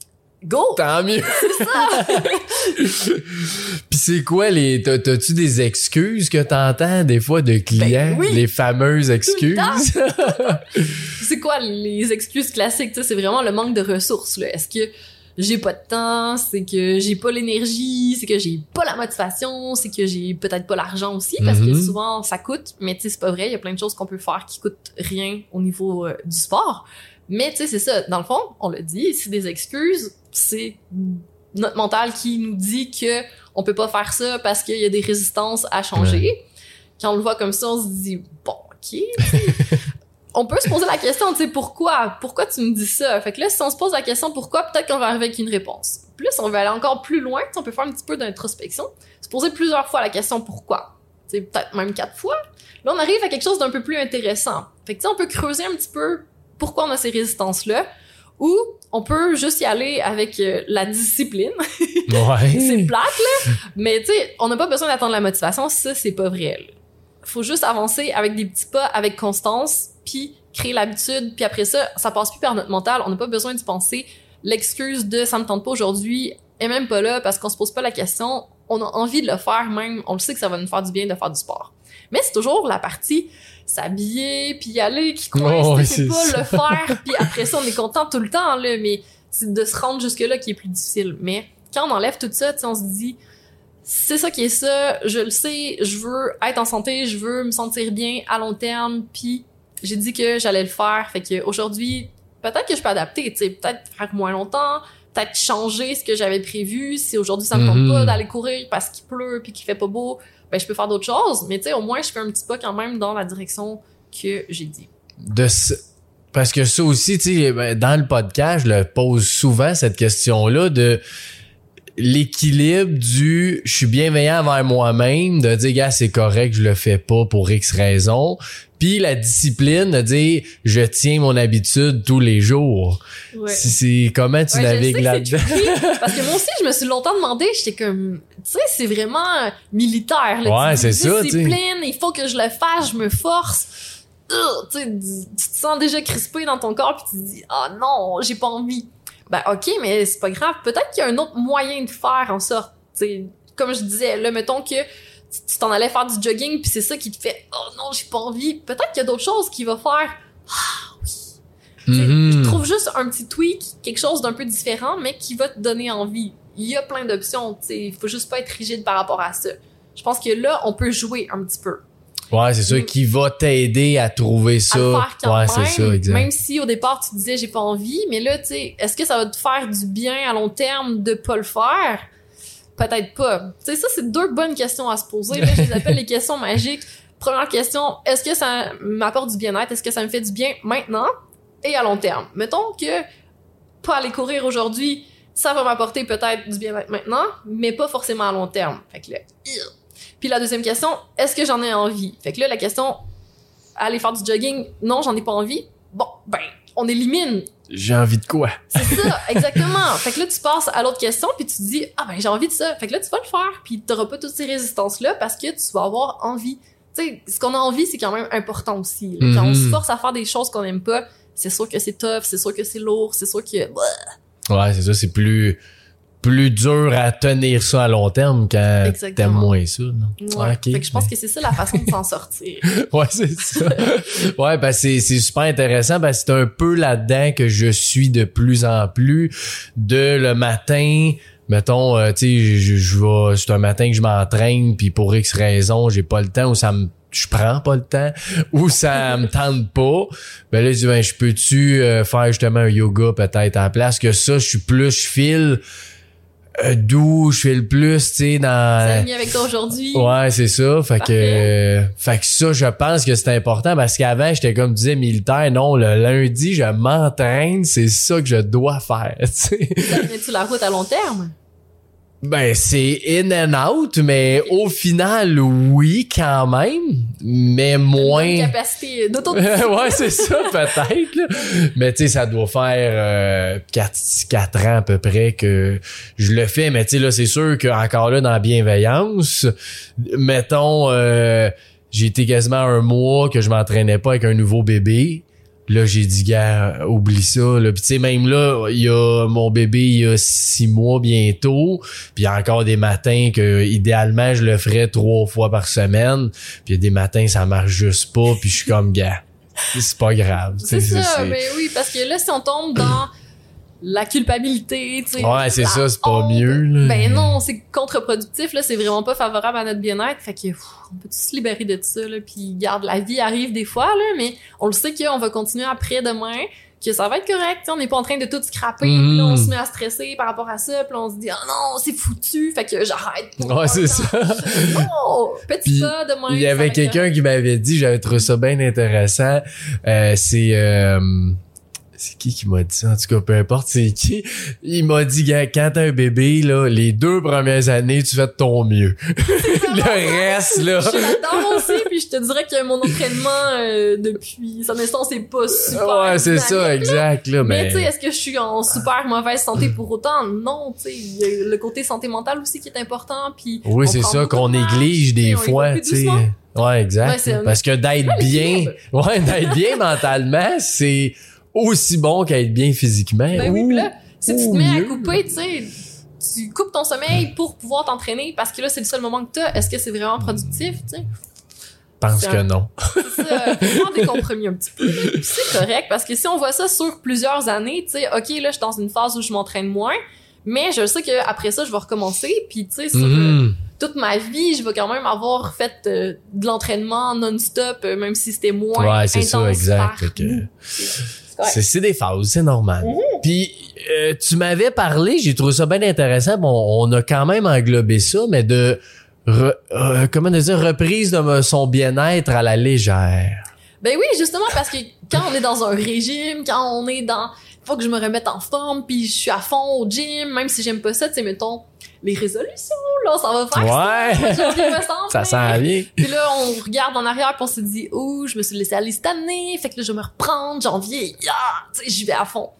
Go! tant mieux. Puis c'est quoi les t'as- t'as-tu des excuses que t'entends des fois de clients, Ben oui. les fameuses excuses? c'est quoi les excuses classiques? C'est vraiment le manque de ressources. Est-ce que j'ai pas de temps? C'est que j'ai pas l'énergie? C'est que j'ai pas la motivation? C'est que j'ai peut-être pas l'argent aussi? Parce que Mhm. souvent, ça coûte. Mais tu sais, c'est pas vrai. Il y a plein de choses qu'on peut faire qui coûtent rien au niveau euh, du sport. Mais tu sais, c'est ça. Dans le fond, on l'a dit, c'est des excuses. C'est notre mental qui nous dit que on peut pas faire ça parce qu'il y a des résistances à changer. Quand on le voit comme ça, on se dit, bon, ok, on peut se poser la question, tu sais, pourquoi? Pourquoi tu me dis ça? Fait que là, si on se pose la question pourquoi, peut-être qu'on va arriver avec une réponse. Plus, on va aller encore plus loin, on peut faire un petit peu d'introspection, se poser plusieurs fois la question pourquoi? Sais, peut-être même quatre fois. Là, on arrive à quelque chose d'un peu plus intéressant. Fait que, on peut creuser un petit peu pourquoi on a ces résistances-là, ou on peut juste y aller avec euh, la discipline. Ouais. c'est plate, là. Mais tu sais, on n'a pas besoin d'attendre la motivation, ça, c'est pas vrai. là. Faut juste avancer avec des petits pas, avec constance, puis créer l'habitude, puis après ça, ça passe plus par notre mental. On n'a pas besoin d'y penser. L'excuse de ça me tente pas aujourd'hui est même pas là parce qu'on se pose pas la question. On a envie de le faire même. On le sait que ça va nous faire du bien de faire du sport. Mais c'est toujours la partie s'habiller puis y aller qui coince, Oh, c'est pas ça. le faire puis après ça on est content tout le temps là mais c'est de se rendre jusque là qui est plus difficile mais quand on enlève tout ça tu sais on se dit c'est ça qui est ça je le sais je veux être en santé je veux me sentir bien à long terme puis j'ai dit que j'allais le faire fait que aujourd'hui peut-être que je peux adapter tu sais peut-être faire moins longtemps peut-être changer ce que j'avais prévu si aujourd'hui ça me tente Mhm. pas d'aller courir parce qu'il pleut puis qu'il fait pas beau ben je peux faire d'autres choses mais tu sais au moins je fais un petit pas quand même dans la direction que j'ai dit. De ce- parce que ça aussi tu sais ben, dans le podcast je le pose souvent cette question là de l'équilibre du je suis bienveillant envers moi-même de dire gars c'est correct je le fais pas pour X raison puis la discipline de dire je tiens mon habitude tous les jours ouais. c'est c'est- comment tu Ouais, navigues là-dedans? Parce que moi aussi, je me suis longtemps demandé, j'étais comme, tu sais, c'est vraiment militaire. Là, Ouais, c'est ça. Discipline, il faut que je le fasse, je me force. Tu te sens déjà crispé dans ton corps, puis tu te dis, ah non, j'ai pas envie. Ben ok, mais c'est pas grave. Peut-être qu'il y a un autre moyen de faire en sorte. Tu sais, comme je disais, là, mettons que tu t'en allais faire du jogging, puis c'est ça qui te fait, oh non, j'ai pas envie. Peut-être qu'il y a d'autres choses qui va faire. Tu sais, Mhm. Je trouve juste un petit tweak, quelque chose d'un peu différent, mais qui va te donner envie. Il y a plein d'options. Il faut juste pas être rigide par rapport à ça. Je pense que là, on peut jouer un petit peu. Ouais c'est ça Mm. qui va t'aider à trouver ça À faire ouais même. c'est ça exact Même si au départ, tu disais j'ai pas envie, mais là, tu sais, est-ce que ça va te faire du bien à long terme de pas le faire? Peut-être pas. Tu sais, ça, c'est deux bonnes questions à se poser. Là, je les appelle les questions magiques. Première question, est-ce que ça m'apporte du bien-être? Est-ce que ça me fait du bien maintenant et à long terme? Mettons que pas aller courir aujourd'hui, ça va m'apporter peut-être du bien-être maintenant, mais pas forcément à long terme. Fait que là. Puis la deuxième question, est-ce que j'en ai envie? Fait que là, la question, aller faire du jogging, non, j'en ai pas envie. Bon, ben, on élimine. J'ai envie de quoi? C'est ça, exactement. Fait que là, tu passes à l'autre question, puis tu te dis, ah ben, j'ai envie de ça. Fait que là, tu vas le faire, puis t'auras pas toutes ces résistances-là parce que tu vas avoir envie. Tu sais, ce qu'on a envie, c'est quand même important aussi. là. Quand on se Mhm. force à faire des choses qu'on aime pas, c'est sûr que c'est tough, c'est sûr que c'est lourd, c'est sûr que... Ouais, c'est ça, c'est plus plus dur à tenir ça à long terme quand t'aimes moins ça. Non? Ouais. Ok, fait que je pense que c'est ça la façon de s'en sortir. Ouais, c'est ça. ouais, ben c'est c'est super intéressant ben c'est un peu là-dedans que je suis de plus en plus de le matin mettons euh, tu sais je, je vais c'est un matin que je m'entraîne puis pour X raison, j'ai pas le temps ou ça me je prends pas le temps ou ça me tente pas ben là je dis ben je peux-tu euh, faire justement un yoga peut-être à la place? Que ça je suis plus je file euh, doux je file plus tu sais dans C'est avec toi aujourd'hui. Ouais, c'est ça. Fait que, euh, fait que ça, je pense que c'est important parce qu'avant, j'étais comme disait militaire. Non, le lundi, je m'entraîne. C'est ça que je dois faire. tu sais. Ça tenait-tu la route à long terme? Ben, c'est in and out, mais au final, oui, quand même, mais Une moins. capacité d'auto ouais, c'est ça, peut-être. Mais tu sais, ça doit faire 4, ans à peu près que je le fais. Mais tu sais, là, c'est sûr qu'encore là, dans la bienveillance, mettons, euh, j'ai été quasiment un mois que je m'entraînais pas avec un nouveau bébé. Là, j'ai dit, gars, oublie ça. Là. Puis tu sais, même là, il y a mon bébé, il y a six mois bientôt. Puis il y a encore des matins que, idéalement, je le ferais trois fois par semaine. Puis il y a des matins, ça marche juste pas. Puis je suis comme, gars, c'est pas grave. C'est ça, mais oui, parce que là, si on tombe dans la culpabilité, tu sais. Ouais, c'est ça, c'est pas honte, mieux. Là. Ben non, c'est contre-productif, là, c'est vraiment pas favorable à notre bien-être. Fait que, pff, on peut se libérer de ça, là, puis garde, la vie arrive des fois, là, mais on le sait qu'on va continuer après demain, que ça va être correct, on n'est pas en train de tout scraper, puis là, on se met à stresser par rapport à ça, puis on se dit, ah non, c'est foutu, fait que j'arrête. Ouais, c'est ça. Non, petit pas demain. Il y ça va avait quelqu'un qui m'avait dit, j'avais trouvé ça bien intéressant. Euh, c'est euh, c'est qui qui m'a dit ça? En tout cas, peu importe c'est qui? Il m'a dit, gars, quand t'as un bébé, là, les deux premières années, tu fais de ton mieux. Le reste, là. Je suis là-dedans aussi, puis je te dirais que mon entraînement euh, depuis sa naissance c'est pas super. Ouais, c'est ça, exact, là. Mais, Mais, tu sais, est-ce que je suis en super mauvaise santé pour autant? Non, tu sais, il y a le côté santé mentale aussi qui est important, puis oui, c'est ça qu'on néglige des fois, tu sais. Ouais, exact. Ouais, Parce que d'être bien, ouais, d'être bien mentalement, c'est aussi bon qu'être bien physiquement. Ben oui, là, si tu te mets mieux. à couper, tu sais, tu coupes ton sommeil pour pouvoir t'entraîner parce que là, c'est le seul moment que t'as. Est-ce que c'est vraiment productif, tu sais? pense que un- non. C'est ça, des compromis un petit peu. C'est correct parce que si on voit ça sur plusieurs années, tu sais, ok, là, je suis dans une phase où je m'entraîne moins, mais je sais qu'après ça, je vais recommencer. Puis tu sais, sur euh, Mhm. toute ma vie, je vais quand même avoir fait euh, de l'entraînement non-stop, euh, même si c'était moins Ouais, c'est ça, exact. par. C'est des phases, c'est normal. Mhm. Puis euh, tu m'avais parlé, j'ai trouvé ça bien intéressant. Bon, on a quand même englobé ça, mais de re- euh, comment dire reprise de son bien-être à la légère. Ben oui, justement parce que quand on est dans un régime, quand on est dans faut que je me remette en forme, puis je suis à fond au gym, même si j'aime pas ça, tu sais mettons les résolutions là, ça va faire Ouais. ça. Me semble, Ça mais- s'en vient. Puis là, on regarde en arrière puis on se dit, oh, je me suis laissé aller cette année, fait que là, je vais me reprendre, janvier, yeah, tu sais, j'y vais à fond.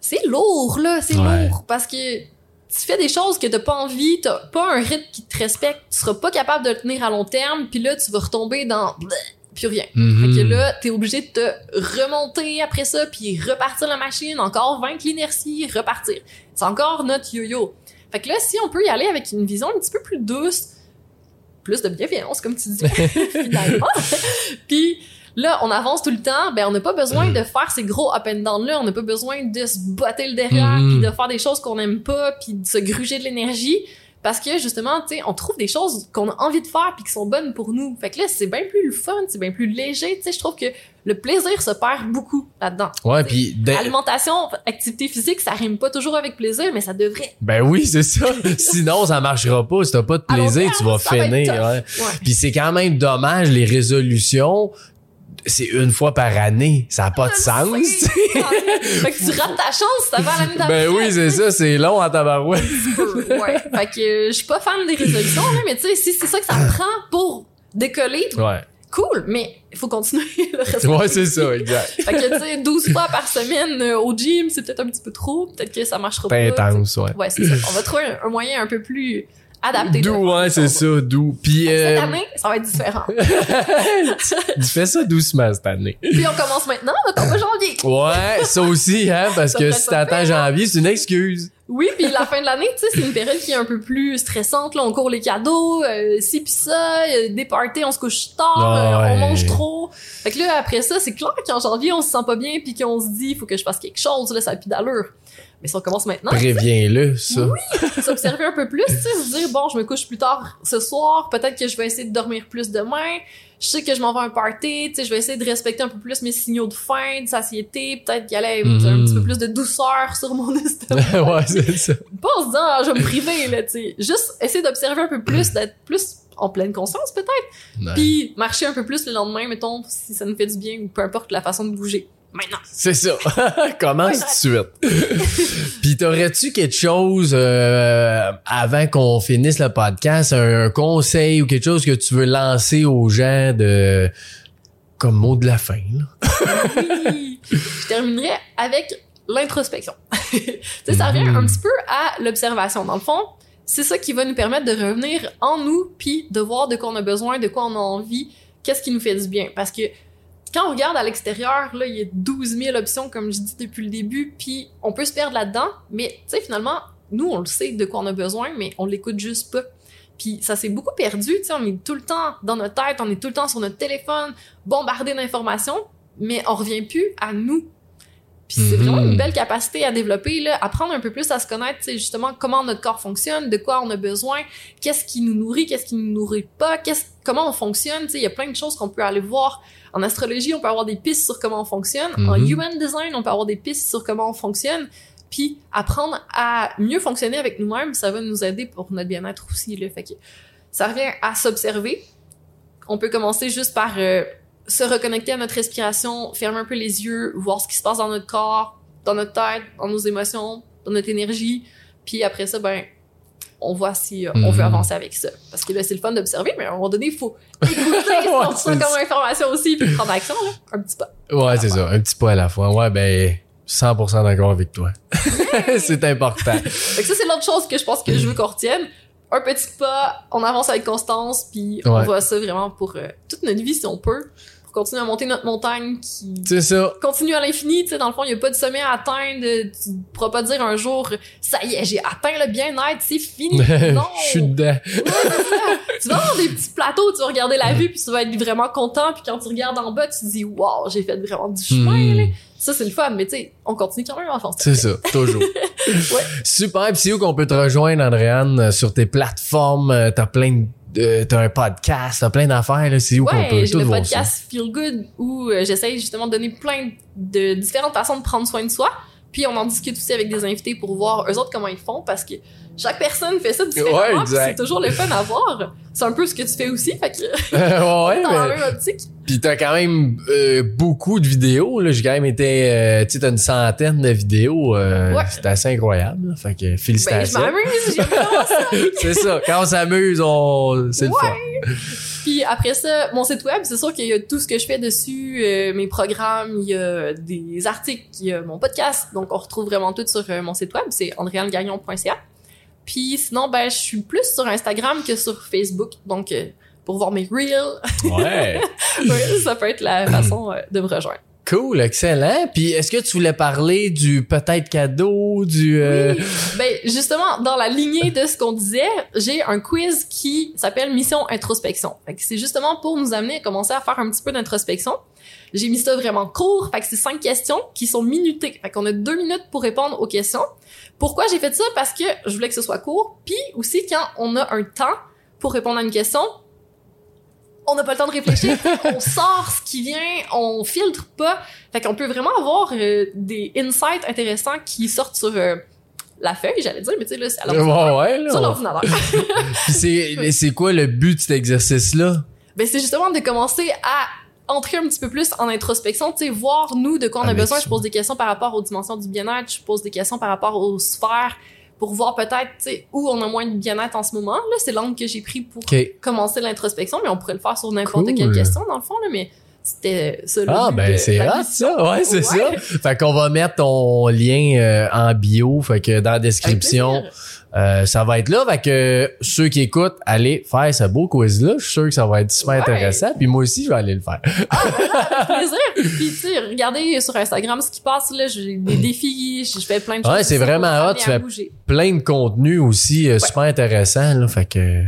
C'est lourd, là, c'est Ouais. lourd, parce que tu fais des choses que t'as pas envie, t'as pas un rythme qui te respecte, tu seras pas capable de le tenir à long terme, puis là, tu vas retomber dans plus rien. Mhm. Fait que là, t'es obligé de te remonter après ça, puis repartir la machine, encore vaincre l'inertie, repartir. C'est encore notre yo-yo. Fait que là, si on peut y aller avec une vision un petit peu plus douce, plus de bienveillance, comme tu dis, finalement, puis là, on avance tout le temps, ben on n'a pas besoin de faire ces gros up and down là, on n'a pas besoin de se botter le derrière, Mhm. puis de faire des choses qu'on n'aime pas, puis de se gruger de l'énergie. Parce que justement, tu sais, on trouve des choses qu'on a envie de faire puis qui sont bonnes pour nous. Fait que là, c'est bien plus le fun, c'est bien plus léger. Tu sais, je trouve que le plaisir se perd beaucoup là-dedans. Ouais, puis de- Alimentation, activité physique, ça rime pas toujours avec plaisir, mais ça devrait. ben oui, c'est ça. Sinon, ça marchera pas. Si t'as pas de long plaisir, tu vas finir. tough. ouais. Ouais. Puis c'est quand même dommage les résolutions c'est une fois par année. Ça a pas de sens. tu sais. fait que tu rates ta chance, ça va l'année d'après. Ben oui, c'est ça, c'est long à tabarouette. ouais. Fait que euh, je suis pas fan des résolutions, là, mais tu sais, si c'est ça que ça prend pour décoller, Ouais. cool, mais il faut continuer le reste. Ouais, c'est ça, exact. Fait que, tu sais, 12 fois par semaine euh, au gym, c'est peut-être un petit peu trop. Peut-être que ça marchera pas. Pas intense, ouais. Ouais, c'est ça. On va trouver un moyen un peu plus adapté. faire ouais, c'est ça, doux. Puis, Cette euh, année, ça va être différent. tu fais ça doucement cette année. Puis on commence maintenant, on va janvier. Ouais, ça aussi, hein, parce Ça que si t'attends janvier, c'est une excuse. Oui, puis la fin de l'année, tu sais, c'est une période qui est un peu plus stressante. Là, on court les cadeaux, euh, ci pis ça, euh, des parties, on se couche tard, Ah euh, on mange trop. Fait que là, après ça, c'est clair qu'en janvier, on se sent pas bien puis qu'on se dit, il faut que je fasse quelque chose, là, ça a plus d'allure. Mais si on commence maintenant, Préviens-le, ça. s'observer un peu plus, tu sais, se dire, bon, je me couche plus tard ce soir, peut-être que je vais essayer de dormir plus demain. Je sais que je m'en vais à un party, tu sais, je vais essayer de respecter un peu plus mes signaux de faim, de satiété, peut-être qu'il y allait Mhm. un petit peu plus de douceur sur mon estomac. ouais, c'est ça. pas en se disant ah, je vais me priver là tu sais juste essayer d'observer un peu plus d'être plus en pleine conscience peut-être puis marcher un peu plus le lendemain mettons si ça nous fait du bien ou peu importe la façon de bouger maintenant C'est ça. Commence tout de suite. Puis t'aurais-tu quelque chose euh, avant qu'on finisse le podcast, un, un conseil ou quelque chose que tu veux lancer aux gens de comme mot de la fin là? oui je terminerai avec l'introspection tu sais ça revient un petit peu à l'observation dans le fond c'est ça qui va nous permettre de revenir en nous puis de voir de quoi on a besoin de quoi on a envie qu'est-ce qui nous fait du bien parce que quand on regarde à l'extérieur, là, il y a 12 000 options, comme je dis depuis le début, puis on peut se perdre là-dedans, mais tu sais, finalement, nous, on le sait de quoi on a besoin, mais on l'écoute juste pas. Puis ça s'est beaucoup perdu, tu sais, on est tout le temps dans notre tête, on est tout le temps sur notre téléphone, bombardé d'informations, mais on revient plus à nous. Puis c'est Mhm. vraiment une belle capacité à développer, là, apprendre un peu plus à se connaître, sais, justement, comment notre corps fonctionne, de quoi on a besoin, qu'est-ce qui nous nourrit, qu'est-ce qui nous nourrit pas, qu'est-ce, comment on fonctionne, tu sais, il y a plein de choses qu'on peut aller voir. En astrologie, on peut avoir des pistes sur comment on fonctionne. En Mhm. human design, on peut avoir des pistes sur comment on fonctionne. Puis apprendre à mieux fonctionner avec nous-mêmes, ça va nous aider pour notre bien-être aussi. Là. Fait que ça revient à s'observer. On peut commencer juste par euh, se reconnecter à notre respiration, fermer un peu les yeux, voir ce qui se passe dans notre corps, dans notre tête, dans nos émotions, dans notre énergie. Puis après ça, ben, on voit si euh, on veut avancer avec ça. Parce que là, c'est le fun d'observer, mais à un moment donné, il faut écouter ce qu'on reçoit comme information aussi, puis prendre action, là, un petit pas. Ouais, c'est ça, un petit pas à la fois. Ouais, ben 100% d'accord avec toi. c'est important. Que ça, c'est l'autre chose que je pense que je veux qu'on retienne. Un petit pas, on avance avec constance, puis on voit ça vraiment pour euh, toute notre vie si on peut, pour continuer à monter notre montagne qui C'est ça. continue à l'infini, tu sais, dans le fond, il n'y a pas de sommet à atteindre, tu pourras pas dire un jour, ça y est, j'ai atteint le bien-être, c'est fini. Non! Je suis dedans. Ouais, ça. tu vas avoir des petits plateaux, tu vas regarder la vue, puis tu vas être vraiment content, puis quand tu regardes en bas, tu te dis, wow, j'ai fait vraiment du chemin, Hmm. là. Ça, c'est le fun, mais tu sais, on continue quand même à avancer. C'est ça, toujours. Super. Puis c'est où qu'on peut te rejoindre, Andréane, sur tes plateformes? Euh, T'as plein de, t'as un podcast, t'as plein d'affaires, là. C'est où qu'on peut Ouais, j'ai tout le voir ça? podcast Feel Good où euh, j'essaye justement de donner plein de différentes façons de prendre soin de soi. Puis on en discute aussi avec des invités pour voir eux autres comment ils font parce que chaque personne fait ça différemment. Ouais, c'est toujours le fun à voir. C'est un peu ce que tu fais aussi, fait que ouais, ouais, dans la mais... même optique. Puis t'as quand même euh, beaucoup de vidéos, là. J'ai quand même été... euh, tu sais, t'as une centaine de vidéos. euh, Ouais. C'est assez incroyable, là. Fait que Ben, je félicitations. m'amuse, vraiment ça. c'est ça. Quand on s'amuse, on... c'est le Ouais. fun. Puis après ça, mon site web, c'est sûr qu'il y a tout ce que je fais dessus, euh, mes programmes, il y a des articles, il y a mon podcast. Donc, on retrouve vraiment tout sur euh, mon site web, c'est andréangagnon.ca. Puis sinon, ben, je suis plus sur Instagram que sur Facebook. Donc, euh, pour voir mes reels, Ouais. ouais, ça peut être la façon euh, de me rejoindre. Cool, excellent. Puis est-ce que tu voulais parler du peut-être cadeau, du... euh, Oui. Ben, justement, dans la lignée de ce qu'on disait, j'ai un quiz qui s'appelle Mission Introspection. C'est justement pour nous amener à commencer à faire un petit peu d'introspection. J'ai mis ça vraiment court. Fait que c'est cinq questions qui sont minutées. Fait qu'on a deux minutes pour répondre aux questions. Pourquoi j'ai fait ça? Parce que je voulais que ce soit court. Puis aussi, quand on a un temps pour répondre à une question, on n'a pas le temps de réfléchir. on sort ce qui vient, on filtre pas. Fait qu'on peut vraiment avoir euh, des insights intéressants qui sortent sur euh, la feuille, j'allais dire, mais tu sais, là, c'est à. Ouais, là. Sur l'ordinateur. C'est, c'est quoi le but de cet exercice-là? ben, c'est justement de commencer à entrer un petit peu plus en introspection, tu sais, voir nous de quoi on Ah, a mais besoin. Je pose des questions par rapport aux dimensions du bien-être, je pose des questions par rapport aux sphères pour voir peut-être, où on a moins de bien-être en ce moment. Là, c'est l'angle que j'ai pris pour commencer l'introspection, mais on pourrait le faire sur n'importe Cool. quelle question dans le fond, là, mais c'était ça. le Ah, ben c'est rare ça, ouais, c'est Ouais. ça. Fait qu'on va mettre ton lien euh, en bio, fait que dans la description. Euh, ça va être là. Fait que ceux qui écoutent, allez faire ce beau quiz-là. Je suis sûr que ça va être super Ouais. intéressant. Puis moi aussi, je vais aller le faire. plaisir. Puis, tu regardez sur Instagram ce qui passe, là. J'ai des défis, je fais plein de choses. Ouais, c'est vraiment hot, tu fais- bouger. Plein de contenu aussi euh, super intéressant. Là, fait que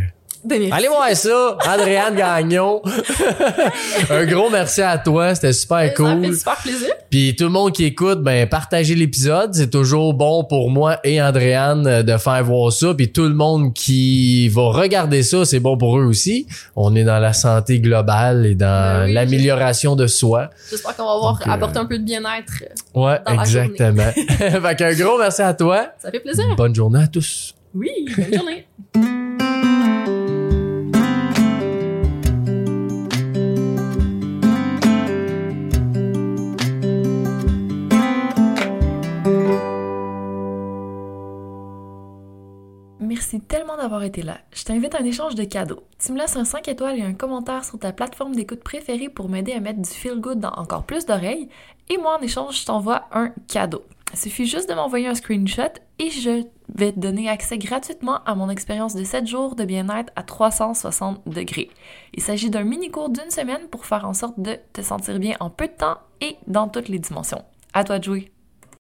Allez voir ça, Adrienne Gagnon. Un gros merci à toi, c'était super Ça me fait cool. super plaisir. Puis tout le monde qui écoute, ben partagez l'épisode, c'est toujours bon pour moi et Andréane euh, de faire voir ça. Puis tout le monde qui va regarder ça, c'est bon pour eux aussi. On est dans la santé globale et dans Ben oui, l'amélioration de soi. J'espère qu'on va avoir Donc, euh, apporté un peu de bien-être. Ouais, Dans la exactement. fait qu'un gros merci à toi. Ça fait plaisir. Bonne journée à tous. Oui, bonne journée. Merci tellement d'avoir été là. Je t'invite à un échange de cadeaux. Tu me laisses un 5 étoiles et un commentaire sur ta plateforme d'écoute préférée pour m'aider à mettre du feel good dans encore plus d'oreilles. Et moi, en échange, je t'envoie un cadeau. Il suffit juste de m'envoyer un screenshot et je vais te donner accès gratuitement à mon expérience de 7 jours de bien-être à 360 degrés. Il s'agit d'un mini cours d'une semaine pour faire en sorte de te sentir bien en peu de temps et dans toutes les dimensions. À toi de jouer!